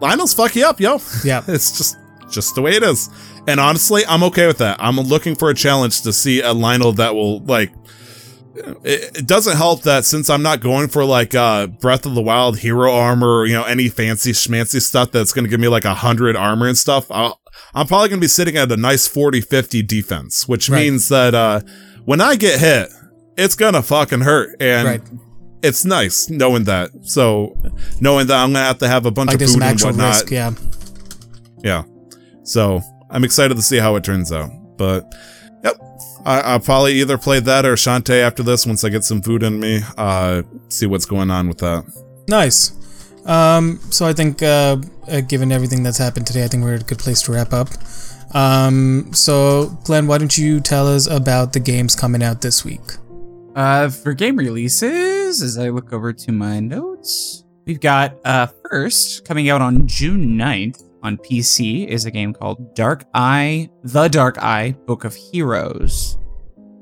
Lynel's fuck you up, yo. yeah. It's just just the way it is. And honestly, I'm okay with that. I'm looking for a challenge to see a Lynel that will like it, it doesn't help that since I'm not going for like uh Breath of the Wild hero armor or you know any fancy schmancy stuff that's gonna give me like a hundred armor and stuff, I'll, I'm probably gonna be sitting at a nice 40 50 defense, which Right. means that uh when I get hit, it's gonna fucking hurt. And Right. it's nice knowing that. So knowing that I'm gonna have to have a bunch Like of food and whatnot. risk. Yeah. Yeah. So I'm excited to see how it turns out. But yep. I, I'll probably either play that or Shantae after this once I get some food in me. Uh see what's going on with that. Nice. Um, so I think, uh, uh, given everything that's happened today, I think we're at a good place to wrap up. Um, so Glenn, why don't you tell us about the games coming out this week? Uh, for game releases, as I look over to my notes, we've got uh first coming out on June 9th on PC is a game called Dark Eye, The Dark Eye Book of Heroes.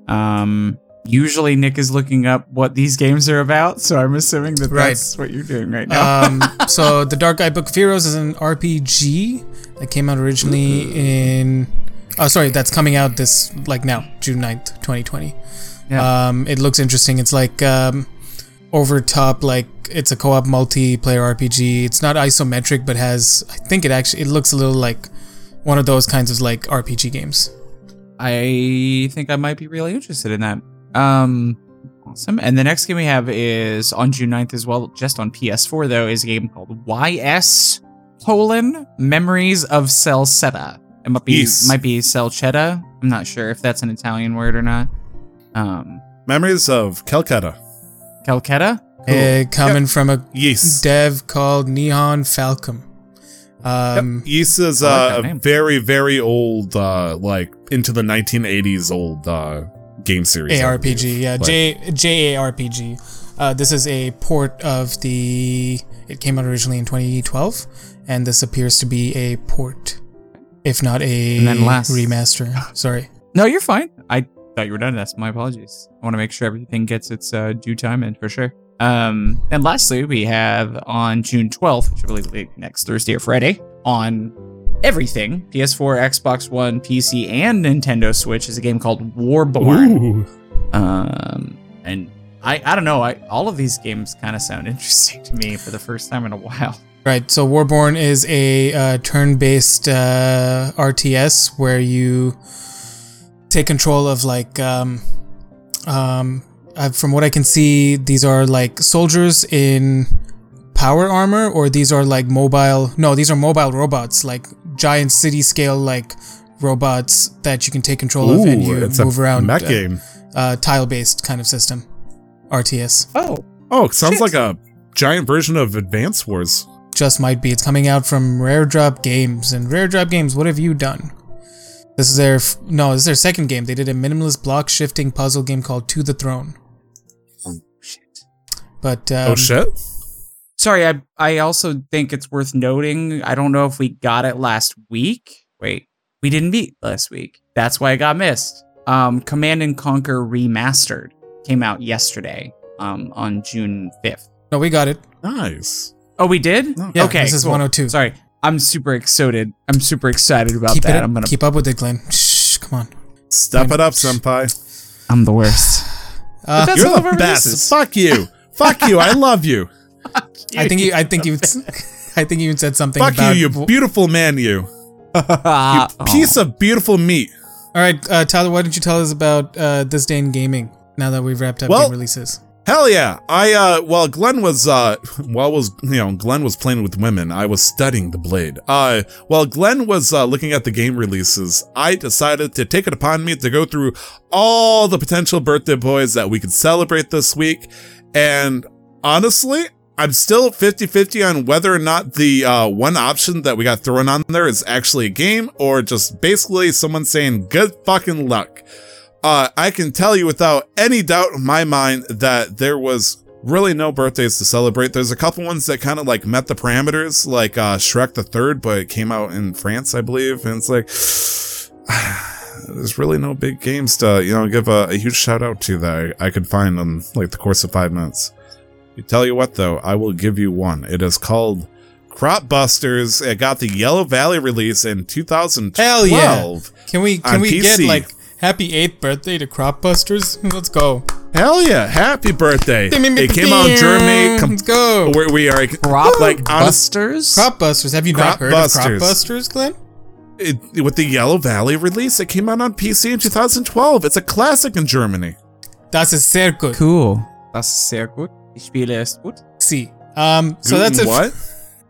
Um, usually Nick is looking up what these games are about, so I'm assuming that Right. that's what you're doing right now. Um, so the Dark Eye Book of Heroes is an RPG that came out originally in. Oh, sorry, that's coming out this like now, June 9th, 2020. Yeah. Um, it looks interesting. It's like um, over top, like it's a co-op multiplayer RPG. It's not isometric, but has I think it actually it looks a little like one of those kinds of like RPG games. I think I might be really interested in that. Um, awesome. And the next game we have is on June 9th as well, just on PS4 though, is a game called YS colon Memories of Celceta. It might be Yes. might be Celcetta. I'm not sure if that's an Italian word or not. Um, Memories of Calcutta. Calcutta. Uh, coming from a Yes. dev called Nihon Falcom. Um, Ys is I like uh, a very, very old, uh, like into the 1980s old uh, game series. ARPG, believe. yeah, Like, J JARPG. Uh, this is a port of the. It came out originally in 2012, and this appears to be a port, if not a And then last- remaster. Sorry. No, you're fine. I thought you were done. That's my apologies. I want to make sure everything gets its uh, due time in for sure. Um, and lastly, we have on June 12th, which I believe will be next Thursday or Friday, on everything PS4, Xbox One, PC, and Nintendo Switch is a game called Warborn. Um, and I, I don't know. I all of these games kind of sound interesting to me for the first time in a while. Right. So Warborn is a uh, turn-based uh, RTS where you take control of like um, Um, from what I can see, these are like soldiers in power armor, or these are like mobile. No, these are mobile robots, like giant city scale like robots that you can take control of and you it's move a around. mech uh, game. uh, tile based kind of system. RTS. Oh, Oh, it sounds shit. like a giant version of Advance Wars. Just might be. It's coming out from Rare Drop Games. And Rare Drop Games, what have you done? This is their. F- no, this is their second game. They did a minimalist block shifting puzzle game called To the Throne. Oh shit. But. Um, oh shit! Sorry, I I also think it's worth noting. I don't know if we got it last week. Wait, we didn't meet last week. That's why it got missed. Um, Command and Conquer Remastered came out yesterday. Um, on June fifth. No, we got it. Nice. Oh, we did. No. Yeah, okay, this is cool. 102. Sorry, I'm super excited. I'm super excited about keep that. it. I'm gonna. Keep up with it, Glenn. Shh, come on. Step it up, senpai. I'm the worst. Uh, that's You're the best. releases. Fuck you. Fuck you. I love you. I think you. I think you. I think you even said something. Fuck you, about, you beautiful man, you. You piece of beautiful meat. All right, uh, Tyler. Why don't you tell us about uh, this day in gaming? Now that we've wrapped up Well- game releases. Hell yeah. I uh while Glenn was uh while was you know Glenn was playing with women, I was studying the blade. Uh while Glenn was uh, looking at the game releases, I decided to take it upon me to go through all the potential birthday boys that we could celebrate this week. And honestly, I'm still 50-50 on whether or not the uh, one option that we got thrown on there is actually a game or just basically someone saying good fucking luck. Uh, I can tell you without any doubt in my mind that there was really no birthdays to celebrate. There's a couple ones that kind of like met the parameters, like uh, Shrek the Third, but it came out in France, I believe, and it's like there's really no big games to you know give a, a huge shout out to that I, I could find in like the course of five minutes. You tell you what though, I will give you one. It is called Crop Busters. It got the Yellow Valley release in 2012. Hell yeah. Can we? Can we get like happy eighth birthday to Cropbusters. Let's go. Hell yeah! Happy birthday! It came out in Germany. Com- Let's go. where we are Crop like honest, Busters. Crop Have you Crop not heard Busters. of Crop Busters, Glenn? it, with the Yellow Valley release. It came out on PC in 2012. It's a classic in Germany. Das ist sehr gut. Cool. Das ist sehr gut. Die Spiele ist gut. See. Um. So that's Gluten it. what?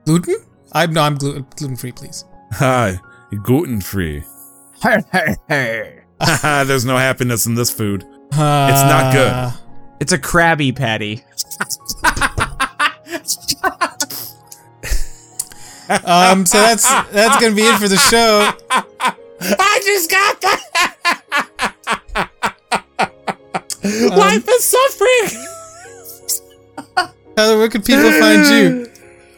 Gluten? I'm no. I'm gluten gluten free, please. Hi, gluten free. Hey, hey, hey. There's no happiness in this food. Uh, It's not good. It's a Krabby Patty. Um. So that's that's gonna be it for the show. I just got that. Um, Life is suffering. Tyler, where can people find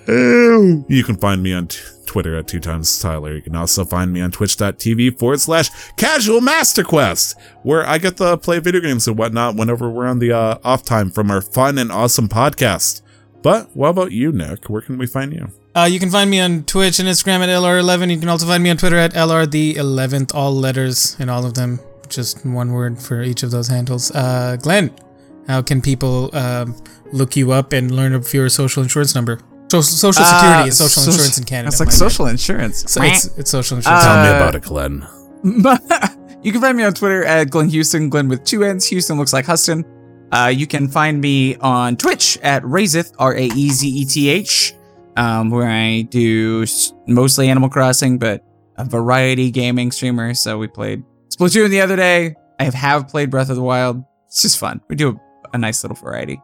you? You can find me on t- Twitter at two times Tyler. You can also find me on twitch.tv forward slash casual master quest, where I get to play video games and whatnot whenever we're on the uh, off time from our fun and awesome podcast. But what about you, Nick? Where can we find you? Uh, you can find me on Twitch and Instagram at LR11. You can also find me on Twitter at LR the 11th, all letters in all of them, just one word for each of those handles. Uh, Glenn, how can people um, look you up and learn of your social insurance number? So, social security Uh, is social soc- insurance in Canada. It's like my bad. social insurance. So it's, it's social insurance. Uh, Tell me about it, Glenn. you can find me on Twitter at Glenn Houston, Glenn with two N's. Houston looks like Huston. Uh, you can find me on Twitch at Razeth, R A E Z E T H, um, where I do mostly Animal Crossing, but a variety gaming streamer. So we played Splatoon the other day. I have, have played Breath of the Wild. It's just fun. We do a, a nice little variety.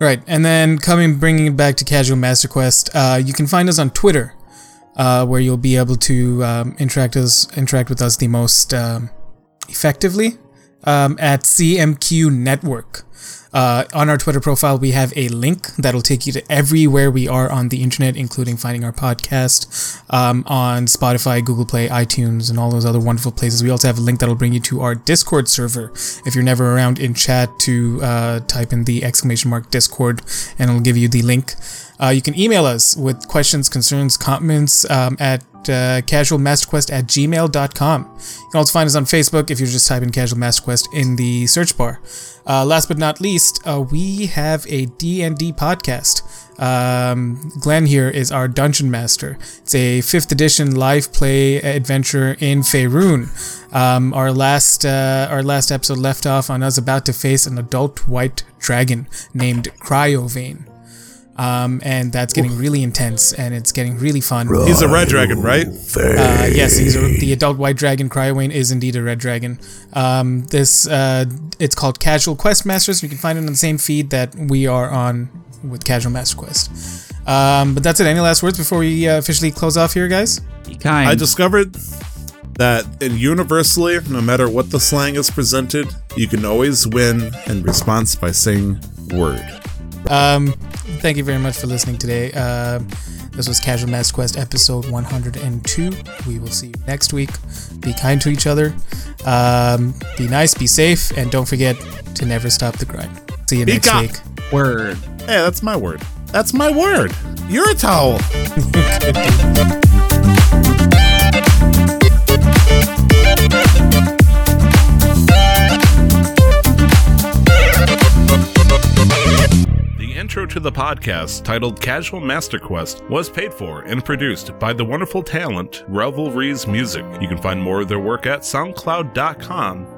Right, and then coming, bringing it back to Casual Master Quest, uh, you can find us on Twitter, uh, where you'll be able to um, interact us, interact with us the most um, effectively um, at CMQ Network. Uh, on our Twitter profile, we have a link that'll take you to everywhere we are on the internet, including finding our podcast um, on Spotify, Google Play, iTunes, and all those other wonderful places. We also have a link that'll bring you to our Discord server. If you're never around in chat, to uh, type in the exclamation mark Discord, and it'll give you the link. Uh, you can email us with questions, concerns, comments um, at uh, casualmasterquest at gmail.com. You can also find us on Facebook if you're just type in Casual Master Quest in the search bar. Uh, last but not least, uh, we have a D&D podcast. Um, Glenn here is our dungeon master. It's a fifth edition live play adventure in Faerun. Um, our last uh, our last episode left off on us about to face an adult white dragon named Cryovain. Um, and that's getting really intense and it's getting really fun. He's a red dragon, right? Uh, yes, he's a, the adult white dragon. Cryovain is indeed a red dragon. Um, this uh, it's called Casual Quest Masters. You can find it on the same feed that we are on with Casual Master Quest. Um, but that's it. Any last words before we uh, officially close off here, guys? Be kind. I discovered that universally, no matter what the slang is presented, you can always win in response by saying word. Um, thank you very much for listening today. Uh, this was Casual Mass Quest episode 102. We will see you next week. Be kind to each other. Um, be nice, be safe, and don't forget to never stop the grind. See you Be next kind. week. Word. Hey, that's my word. That's my word. You're a towel. intro to the podcast, titled Casual Master Quest, was paid for and produced by the wonderful talent Revelries Music. You can find more of their work at soundcloud.com